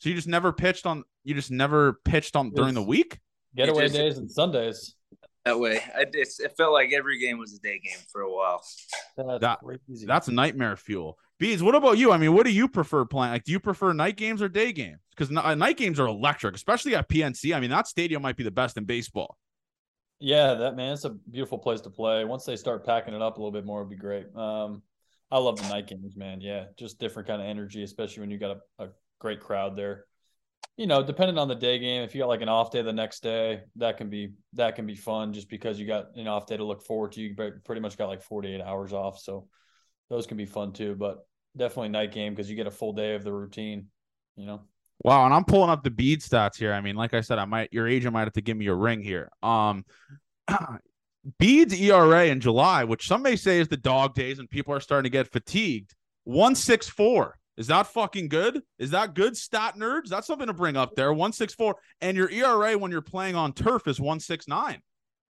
So you just never pitched on you just never pitched on during the week? Getaway just, days and Sundays. That way. I, it felt like every game was a day game for a while. That's that, crazy. That's a nightmare fuel. Bees, what about you? I mean, what do you prefer playing? Like, do you prefer night games or day games? Because uh, night games are electric, especially at PNC. I mean, that stadium might be the best in baseball. Yeah, that man, it's a beautiful place to play. Once they start packing it up a little bit more, it'd be great. Um, I love the night games, man. Yeah, just different kind of energy, especially when you got a, a great crowd there. You know, depending on the day game, if you got like an off day the next day, that can be that can be fun just because you got an off day to look forward to. You pretty much got like 48 hours off, so those can be fun too. But definitely night game because you get a full day of the routine. You know. Wow, and I'm pulling up the Beede stats here. I mean, like I said, I might your agent might have to give me a ring here. Um Beede's ERA in July, which some may say is the dog days and people are starting to get fatigued, 164. Is that fucking good? Is that good stat nerds? That's something to bring up there. 164. And your ERA when you're playing on turf is 169.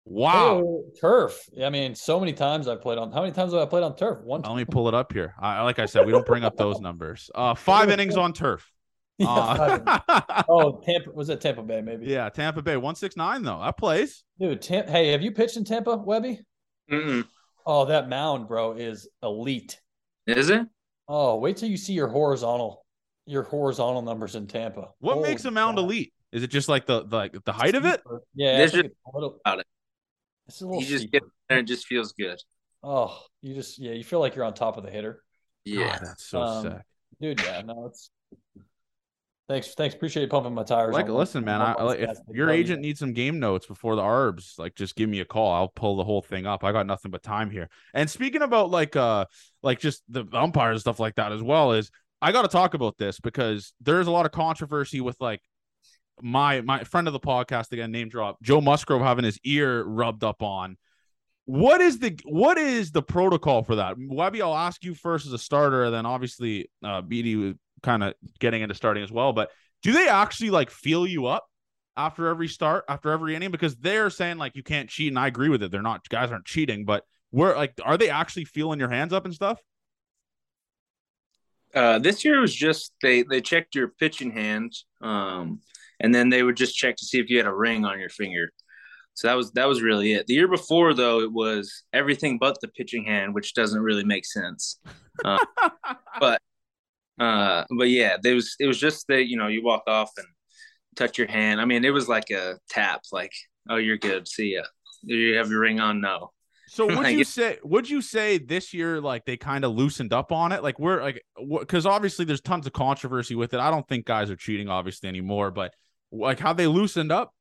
Wow. Oh, turf. I mean, so many times I've played on. How many times have I played on turf? One. Let me pull it up here. I, like I said, we don't bring up those numbers. Uh, five innings on turf. Yeah, Uh, five. oh, Tampa was it Tampa Bay? Maybe. yeah, Tampa Bay 169 though. That plays. Dude, Tam- hey, have you pitched in Tampa, Webby? Mm-mm. Oh, that mound, bro, is elite. Is it? Oh, wait till you see your horizontal, your horizontal numbers in Tampa. What Holy makes a mound crap. elite? Is it just like the, the like the height of it? Yeah, There's it's like a little, about it. It's a little You just steeper. get there and it just feels good. Oh, you just yeah, you feel like you're on top of the hitter, Yeah. God, that's so Um, sick. dude. Yeah, no, it's. Thanks, thanks. Appreciate you pumping my tires. Like, listen, man. I, if your agent needs some game notes before the arbs, like just give me a call. I'll pull the whole thing up. I got nothing but time here. And speaking about like uh like just the umpires and stuff like that as well is I got to talk about this because there's a lot of controversy with like my my friend of the podcast again, name drop Joe Musgrove having his ear rubbed up on. What is the what is the protocol for that? Webby, I'll ask you first as a starter, and then obviously uh BD kind of getting into starting as well. But do they actually like feel you up after every start, after every inning? Because they're saying like you can't cheat, and I agree with it. They're not guys aren't cheating, but we're like, are they actually feeling your hands up and stuff? Uh, this year was just they they checked your pitching hand, um, and then they would just check to see if you had a ring on your finger. So that was that was really it. The year before, though, it was everything but the pitching hand, which doesn't really make sense. Uh, but uh, but yeah, there was it was just that you know you walk off and touch your hand. I mean, it was like a tap, like oh you're good, see ya. Do you have your ring on? No. So would I you say would you say this year like they kind of loosened up on it? Like we're like because obviously there's tons of controversy with it. I don't think guys are cheating obviously anymore, but like how they loosened up.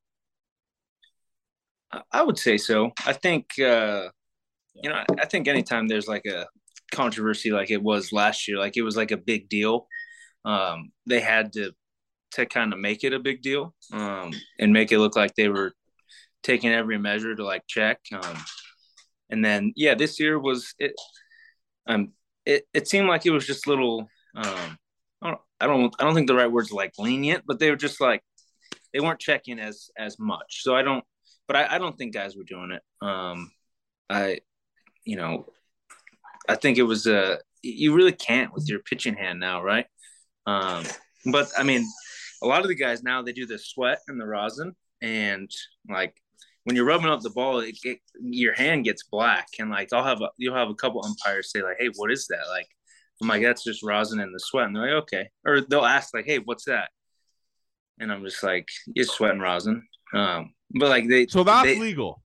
I- I would say so. I think uh you know, I think anytime there's like a controversy like it was last year, like it was like a big deal, um, they had to to kind of make it a big deal, um, and make it look like they were taking every measure to like check. Um, and then yeah, this year was it um it, it seemed like it was just little um I don't, I don't I don't think the right word's like lenient, but they were just like they weren't checking as as much. So I don't but I, I don't think guys were doing it. Um, I, you know, I think it was uh you really can't with your pitching hand now, right? Um, but I mean, a lot of the guys now they do the sweat and the rosin, and like when you're rubbing up the ball, it, it, your hand gets black, and like I'll have a, you'll have a couple umpires say like, "Hey, what is that?" Like, I'm like, "That's just rosin and the sweat," and they're like, "Okay," or they'll ask like, "Hey, what's that?" And I'm just like, "It's sweat and rosin." Um, but like they So that's they- legal.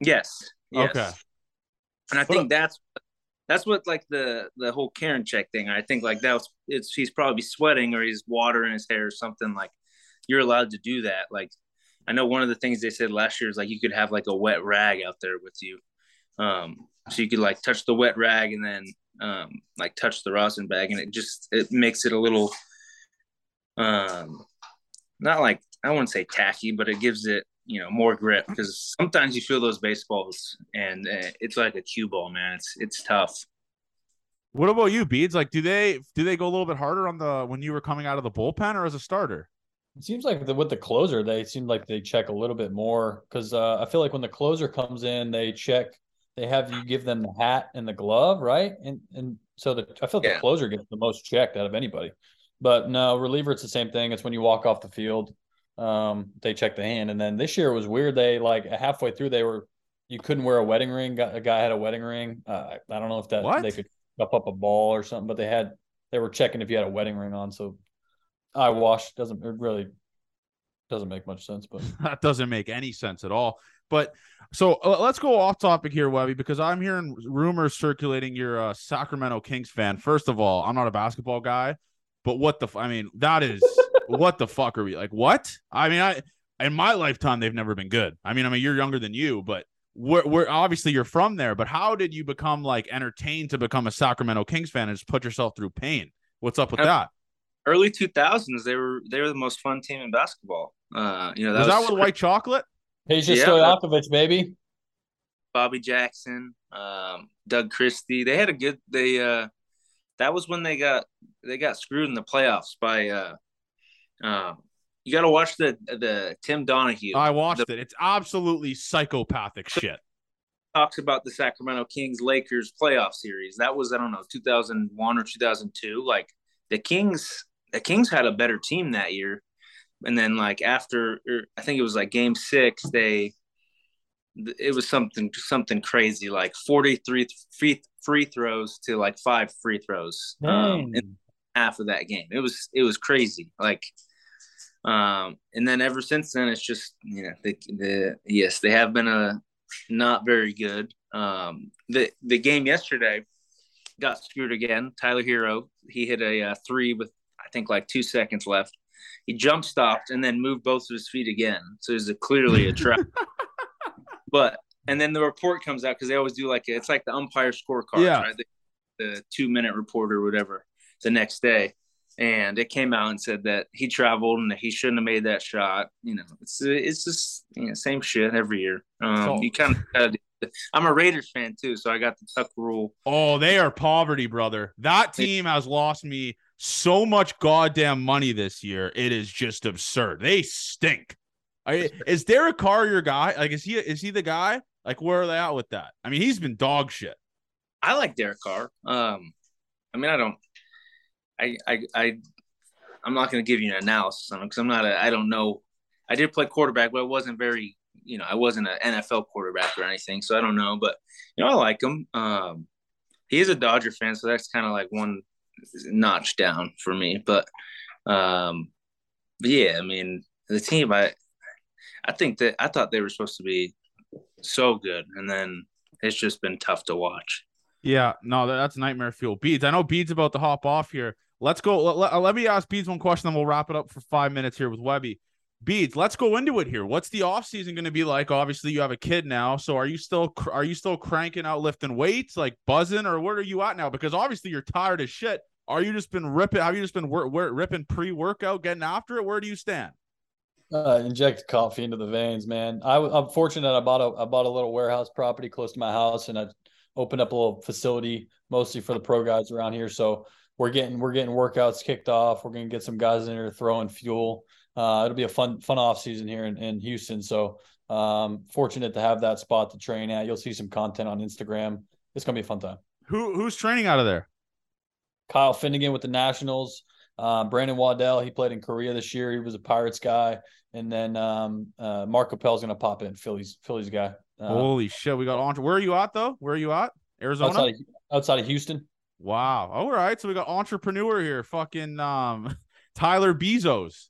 Yes. yes. Okay. And I think that's that's what like the the whole Karen check thing. I think like that was it's he's probably sweating or he's water in his hair or something like you're allowed to do that. Like I know one of the things they said last year is like you could have like a wet rag out there with you. Um so you could like touch the wet rag and then um like touch the rosin bag and it just it makes it a little um not like I wouldn't say tacky, but it gives it you know more grip because sometimes you feel those baseballs and uh, it's like a cue ball, man. It's it's tough. What about you, Beads? Like, do they do they go a little bit harder on the when you were coming out of the bullpen or as a starter? It seems like the, with the closer, they seem like they check a little bit more because uh, I feel like when the closer comes in, they check. They have you give them the hat and the glove, right? And and so the I feel like Yeah. the closer gets the most checked out of anybody. But no, reliever, it's the same thing. It's when you walk off the field, um, they check the hand. And then this year was weird. They like halfway through, they were you couldn't wear a wedding ring. A guy had a wedding ring. Uh, I don't know if that What? they could up up a ball or something, but they had they were checking if you had a wedding ring on. So I wash doesn't it really doesn't make much sense, but that doesn't make any sense at all. But so uh, let's go off topic here, Webby, because I'm hearing rumors circulating you're a Sacramento Kings fan. First of all, I'm not a basketball guy, but what the f- I mean, that is what the fuck are we like? What? I mean, I in my lifetime they've never been good. I mean, I mean you're younger than you, but we're, we're obviously you're from there. But how did you become like entertained to become a Sacramento Kings fan and just put yourself through pain? What's up with Uh, that? Early two thousands, they were they were the most fun team in basketball. Uh, you know that Was was, that with white chocolate? Peja Yeah. Stojakovic, baby. Bobby Jackson, um, Doug Christie. They had a good. They uh, that was when they got they got screwed in the playoffs by. Uh, uh, you got to watch the the Tim Donaghy. I watched the, it. It's absolutely psychopathic shit. Talks about the Sacramento Kings Lakers playoff series. That was I don't know 2001 or 2002. Like the Kings, the Kings had a better team that year, and then like after er, I think it was like Game Six, they it was something something crazy like 43 free, free throws to like five free throws um, in half of that game. It was it was crazy like um and then ever since then it's just you know the, the yes they have been a not very good um the the game yesterday got screwed again. Tyler Herro he hit a uh, three with i think like two seconds left. He jump stopped and then moved both of his feet again. So it was a, clearly a trap. But and then the report comes out because they always do like it's like the umpire scorecard, yeah. right? The, the two minute report or whatever the next day, and it came out and said that he traveled and that he shouldn't have made that shot. You know, it's it's just you know same shit every year. Um, so, you kind of. I'm a Raiders fan too, so I got the Tuck rule. Oh, they are poverty, brother. That team has lost me so much goddamn money this year. It is just absurd. They stink. I, is Derek Carr your guy? Like, is he is he the guy? Like, where are they at with that? I mean, he's been dog shit. I like Derek Carr. Um, I mean, I don't. I I I I'm not going to give you an analysis on him because I'm not a. I don't know. I did play quarterback, but I wasn't very. You know, I wasn't an NFL quarterback or anything, so I don't know. But you know, I like him. Um, he is a Dodger fan, so that's kind of like one notch down for me. But um, but yeah, I mean, the team. I I think that I thought they were supposed to be so good, and then it's just been tough to watch. Yeah, no, that's nightmare fuel. Beads, I know Beads about to hop off here. Let's go. Let, let, me ask Beads one question, then we'll wrap it up for five minutes here with Webby. Beads, let's go into it here. What's the off season going to be like? Obviously, you have a kid now, so are you still are you still cranking out lifting weights, like buzzing, or where are you at now? Because obviously you're tired as shit. Are you just been ripping? Have you just been wor- wor- ripping pre workout, getting after it? Where do you stand? Uh, inject coffee into the veins, man. I, am fortunate. I bought a I bought a little warehouse property close to my house, and I opened up a little facility mostly for the pro guys around here. So we're getting we're getting workouts kicked off. We're gonna get some guys in here throwing fuel. Uh, it'll be a fun fun off season here in, in Houston. So um, fortunate to have that spot to train at. You'll see some content on Instagram. It's gonna be a fun time. Who who's training out of there? Kyle Finnegan with the Nationals. Uh, Brandon Waddell, he played in Korea this year. He was a Pirates guy and then um, uh, Mark Appel's going to pop in, Phillies Phillies guy. Uh, Holy shit, we got Entre. Where are you at though? Where are you at? Arizona. Outside of, outside of Houston. Wow. All right, so we got entrepreneur here, fucking um, Tyler Bezos,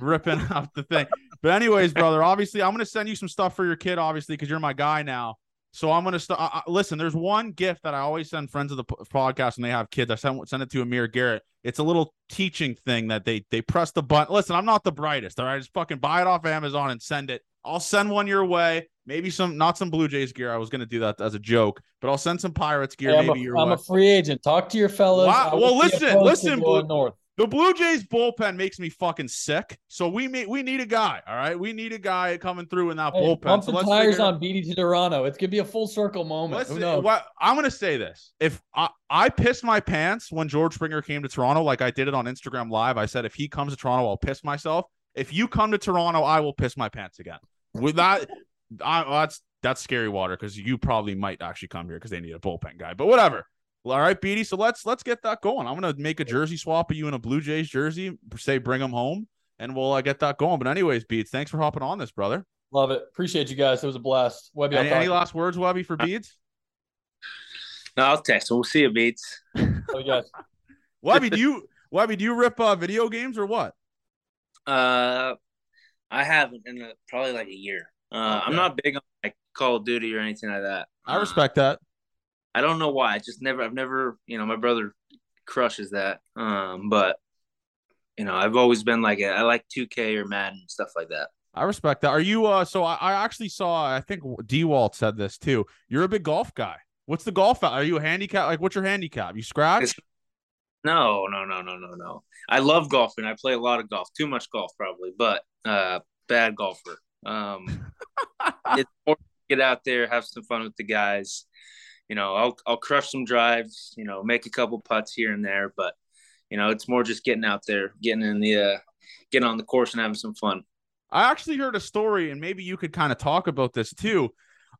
ripping off the thing. But anyways, brother, obviously I'm going to send you some stuff for your kid, obviously, because you're my guy now. So I'm gonna start. Listen, there's one gift that I always send friends of the podcast when they have kids. I send send it to Amir Garrett. It's a little teaching thing that they they press the button. Listen, I'm not the brightest. All right, just fucking buy it off Amazon and send it. I'll send one your way. Maybe some, not some Blue Jays gear. I was gonna do that as a joke, but I'll send some Pirates gear. Hey, maybe I'm, I'm a free agent. Talk to your fellas. Wow. Well, listen, listen, Blue, North. The Blue Jays bullpen makes me fucking sick. So we we need a guy. All right, we need a guy coming through in that hey, bullpen. Pump so the tires on Beede to Toronto. It's gonna be a full circle moment. Who knows? What, I'm gonna say this: if I, I pissed my pants when George Springer came to Toronto, like I did it on Instagram Live, I said if he comes to Toronto, I'll piss myself. If you come to Toronto, I will piss my pants again. With that, I, that's that's scary water because you probably might actually come here because they need a bullpen guy. But whatever. All right, Beede. So let's let's get that going. I'm gonna make a jersey swap of you in a Blue Jays jersey. Say bring them home, and we'll uh, get that going. But anyways, Beats, thanks for hopping on this, brother. Love it. Appreciate you guys. It was a blast. Webby, any, any last words, Webby, for Beats? No, I'll text. We'll see you, Beats. oh, guys. Webby, do you Webby, do you rip uh, video games or what? Uh, I haven't in a, probably like a year. Uh, okay. I'm not big on like Call of Duty or anything like that. I respect that. I don't know why. I just never. I've never. You know, my brother crushes that. Um, but you know, I've always been like I like 2K or Madden stuff like that. I respect that. Are you? Uh, so I, I actually saw. I think D Walt said this too. You're a big golf guy. What's the golf? Are you a handicap? Like, what's your handicap? You scratch? It's, no, no, no, no, no, no. I love golfing. I play a lot of golf. Too much golf, probably, but uh, bad golfer. Um, it's more get out there, have some fun with the guys. You know, I'll I'll crush some drives. You know, make a couple putts here and there, but you know, it's more just getting out there, getting in the uh, getting on the course and having some fun. I actually heard a story, and maybe you could kind of talk about this too.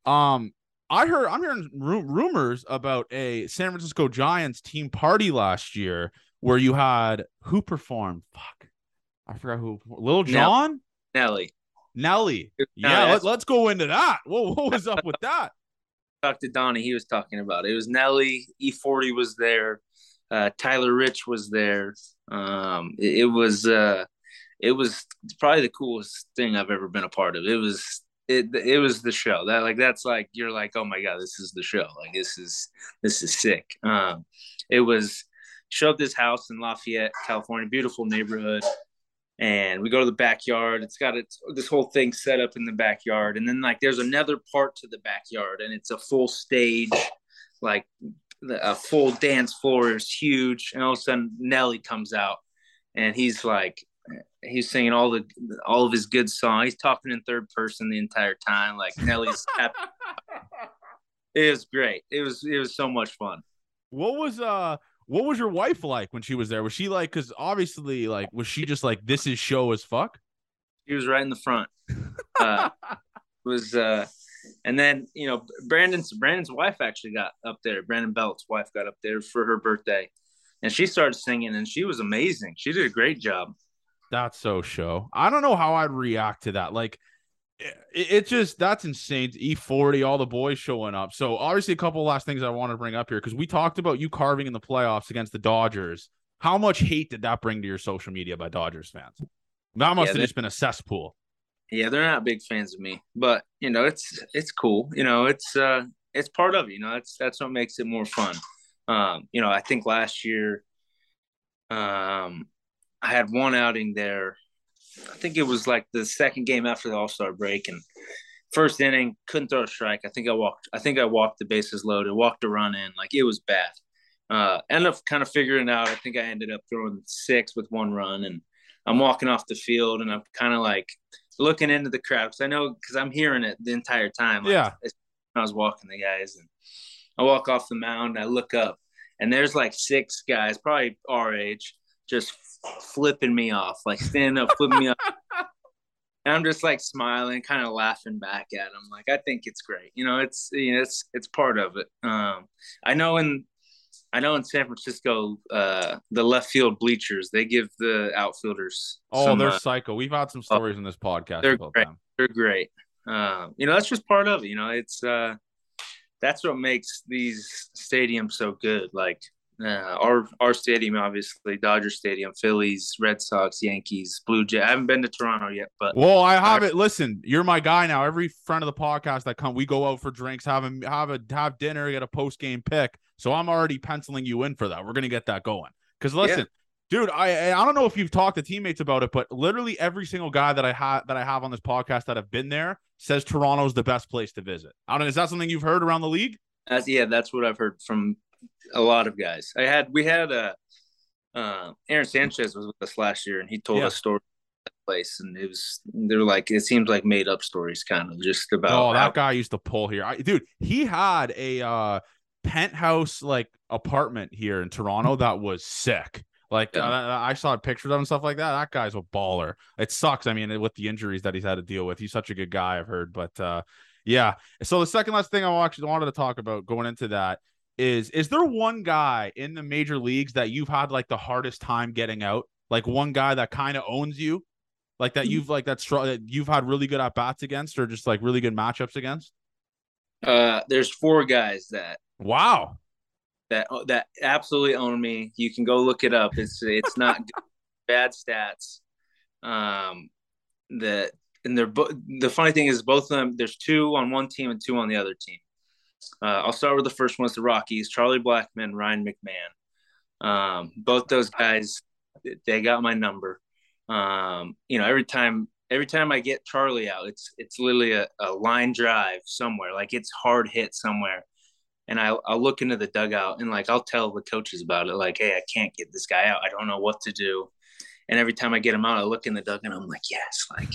Um, I heard I'm hearing ru- rumors about a San Francisco Giants team party last year where you had who performed? Fuck, I forgot who. Lil Jon, Nelly, Nelly. No, Yeah, let, us go into that. What, what was up with that? Talked to Donnie. He was talking about it. It was Nelly. E40 was there. Uh, Tyler Rich was there. Um, it, it was uh, it was probably the coolest thing I've ever been a part of. It was it it was the show that like that's like you're like oh my god this is the show like this is this is sick. Um, it was show up this house in Lafayette, California, beautiful neighborhood. And we go to the backyard. It's got its this whole thing set up in the backyard, and then like there's another part to the backyard, and it's a full stage, like a full dance floor is huge. And all of a sudden, Nelly comes out, and he's like, he's singing all the all of his good songs. He's talking in third person the entire time. Like Nelly's, happy. it was great. It was it was so much fun. What was uh what was your wife like when she was there? Was she like cuz obviously like was she just like this is show as fuck? She was right in the front. Uh, was uh, and then you know Brandon's Brandon's wife actually got up there. Brandon Belt's wife got up there for her birthday, and she started singing, and she was amazing. She did a great job. That's so show. I don't know how I'd react to that. Like it, it just that's insane. E40, all the boys showing up. So obviously a couple last things I want to bring up here because we talked about you carving in the playoffs against the Dodgers. How much hate did that bring to your social media by Dodgers fans? That must Yeah, have just been a cesspool. Yeah, they're not big fans of me, but you know it's it's cool. You know it's uh it's part of it. You know that's that's what makes it more fun. Um, you know I think last year, um, I had one outing there. I think it was like the second game after the All Star break, and first inning couldn't throw a strike. I think I walked. I think I walked the bases loaded, walked a run in. Like it was bad. Uh, ended up kind of figuring out. I think I ended up throwing six with one run, and I'm walking off the field, and I'm kind of like looking into the crowd because I know because I'm hearing it the entire time. Like, Yeah. I was walking the guys, and I walk off the mound. I look up, and there's like six guys, probably our age, just flipping me off, like standing up, flipping me off. And I'm just like smiling, kind of laughing back at him. Like I think it's great. You know, it's you know, it's it's part of it. Um, I know in I know in San Francisco, uh, the left field bleachers they give the outfielders. Oh, some, they're uh, psycho. We've had some stories in this podcast they're about great. them. they're great. Um, you know, that's just part of it. You know, it's uh, that's what makes these stadiums so good. Like uh, our our stadium, obviously, Dodger Stadium, Phillies, Red Sox, Yankees, Blue Jay. I haven't been to Toronto yet, but Well, I have it. Listen, you're my guy now. Every friend of the podcast that come, we go out for drinks, have a have a have dinner, get a post game pick. So I'm already penciling you in for that. We're gonna get that going. Because listen, dude, I I don't know if you've talked to teammates about it, but literally every single guy that I have that I have on this podcast that have been there says Toronto's the best place to visit. I don't. Is that something you've heard around the league? That's, yeah, that's what I've heard from a lot of guys. I had we had a uh, Aaron Sanchez was with us last year, and he told Yeah. of that place, and it was they're like it seems like made up stories, kind of just about. Oh, how- that guy used to pull here. I, dude, he had a uh penthouse like apartment here in Toronto that was sick. Like Yeah. uh, I saw pictures of him and stuff like that. That guy's a baller. It sucks. I mean, with the injuries that he's had to deal with, he's such a good guy. I've heard, but uh, yeah. So the second last thing I actually wanted to talk about going into that is: is there one guy in the major leagues that you've had like the hardest time getting out? Like one guy that kind of owns you, like that you've like that's that you've had really good at bats against, or just like really good matchups against. Uh, there's four guys that Wow. that that absolutely own me. You can go look it up. It's it's not bad stats. Um, that and they're bo- the funny thing is both of them. There's two on one team and two on the other team. Uh, I'll start with the first one. It's the Rockies. Charlie Blackmon, Ryan McMahon. Um, both those guys, they got my number. Um, you know, every time every time I get Charlie out, it's it's literally a, a line drive somewhere. Like it's hard hit somewhere and I, I'll look into the dugout and like I'll tell the coaches about it. Like, hey, I can't get this guy out. I don't know what to do. And every time I get him out, I look in the dugout and I'm like, yes, like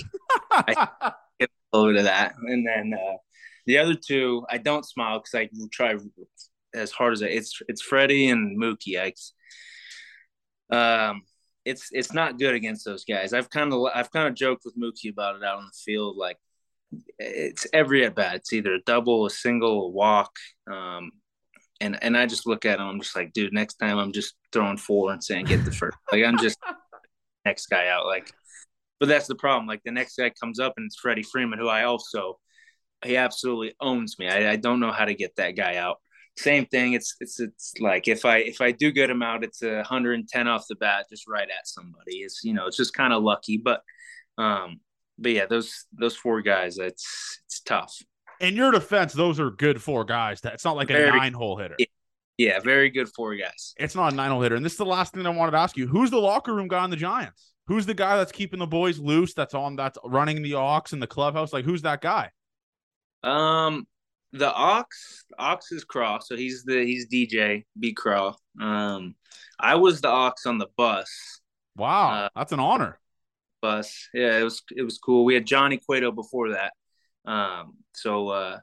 I get over to that. And then uh, the other two, I don't smile because I try as hard as I. It's it's Freddie and Mookie. I, um, it's it's not good against those guys. I've kind of I've kind of joked with Mookie about it out on the field. Like it's every at bat. It's either a double, a single, a walk. Um, and and I just look at him. I'm just like, dude, next time I'm just throwing four and saying get the first. like I'm just next guy out. Like, but that's the problem. Like the next guy comes up and it's Freddie Freeman, who I also he absolutely owns me. I, I don't know how to get that guy out. Same thing. It's it's it's like if I if I do get him out, it's a 110 off the bat, just right at somebody. It's you know it's just kind of lucky, but um, but yeah, those those four guys, it's it's tough. In your defense, those are good four guys. That It's not like a nine hole hitter. Yeah, very good four guys. It's not a nine hole hitter. And this is the last thing I wanted to ask you. Who's the locker room guy on the Giants? Who's the guy that's keeping the boys loose? That's on that's running the aux in the clubhouse. Like who's that guy? Um, the Ox, Ox is Craw, so he's the he's DJ B Craw. Um, I was the Ox on the bus. Wow, uh, that's an honor. Bus, yeah, it was it was cool. We had Johnny Cueto before that. Um, so uh,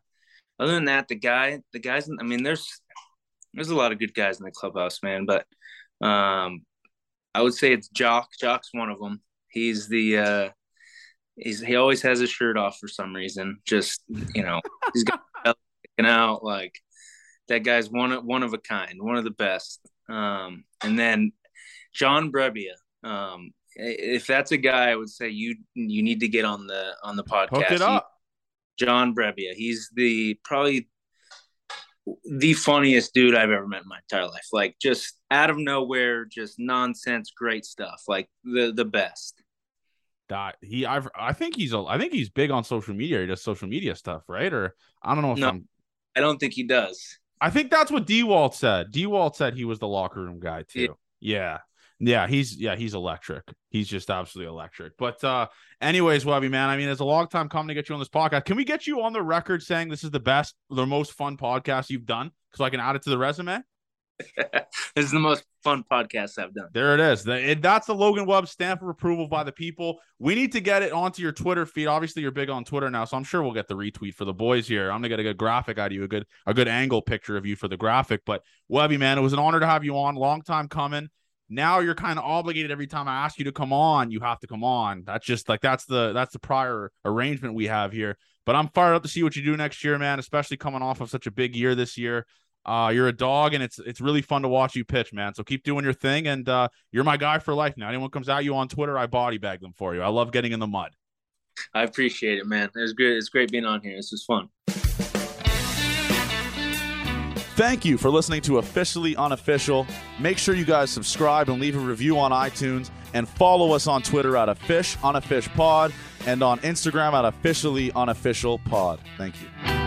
other than that, the guy, the guys, I mean, there's there's a lot of good guys in the clubhouse, man. But um, I would say it's Joc. Joc's one of them. He's the uh, he's he always has his shirt off for some reason. Just you know, he's got sticking out like that guy's one of one of a kind, one of the best. Um, and then John Brebbia. Um, if that's a guy, I would say you you need to get on the on the podcast. Hook it up. He, John Brebbia. He's the probably the funniest dude I've ever met in my entire life. Like just out of nowhere, just nonsense, great stuff. Like the the best. That he, I've, I think he's, a, I think he's big on social media. He does social media stuff, right? Or I don't know if no, I'm. I don't think he does. I think that's what Dewalt said. Dewalt said he was the locker room guy too. Yeah. yeah. Yeah, he's yeah, he's electric. He's just absolutely electric. But uh anyways, Webby, man, I mean, it's a long time coming to get you on this podcast. Can we get you on the record saying this is the best, the most fun podcast you've done? So I can add it to the resume. this is the most fun podcast I've done. There it is. That's the Logan Webb stamp of approval by the people. We need to get it onto your Twitter feed. Obviously, you're big on Twitter now, so I'm sure we'll get the retweet for the boys here. I'm gonna get a good graphic out of you, a good a good angle picture of you for the graphic. But Webby, man, it was an honor to have you on. Long time coming now you're kind of obligated every time I ask you to come on, you have to come on. That's just like that's the that's the prior arrangement we have here. But I'm fired up to see what you do next year, man, especially coming off of such a big year this year. Uh, you're a dog and it's it's really fun to watch you pitch, man. So keep doing your thing and uh, you're my guy for life now. Anyone comes at you on Twitter, I body bag them for you. I love getting in the mud. I appreciate it, man. It's good. It's great being on here. This is fun. Thank you for listening to Officially Unofficial. Make sure you guys subscribe and leave a review on iTunes and follow us on Twitter at a fish on a fish pod and on Instagram at officially unofficial pod. Thank you.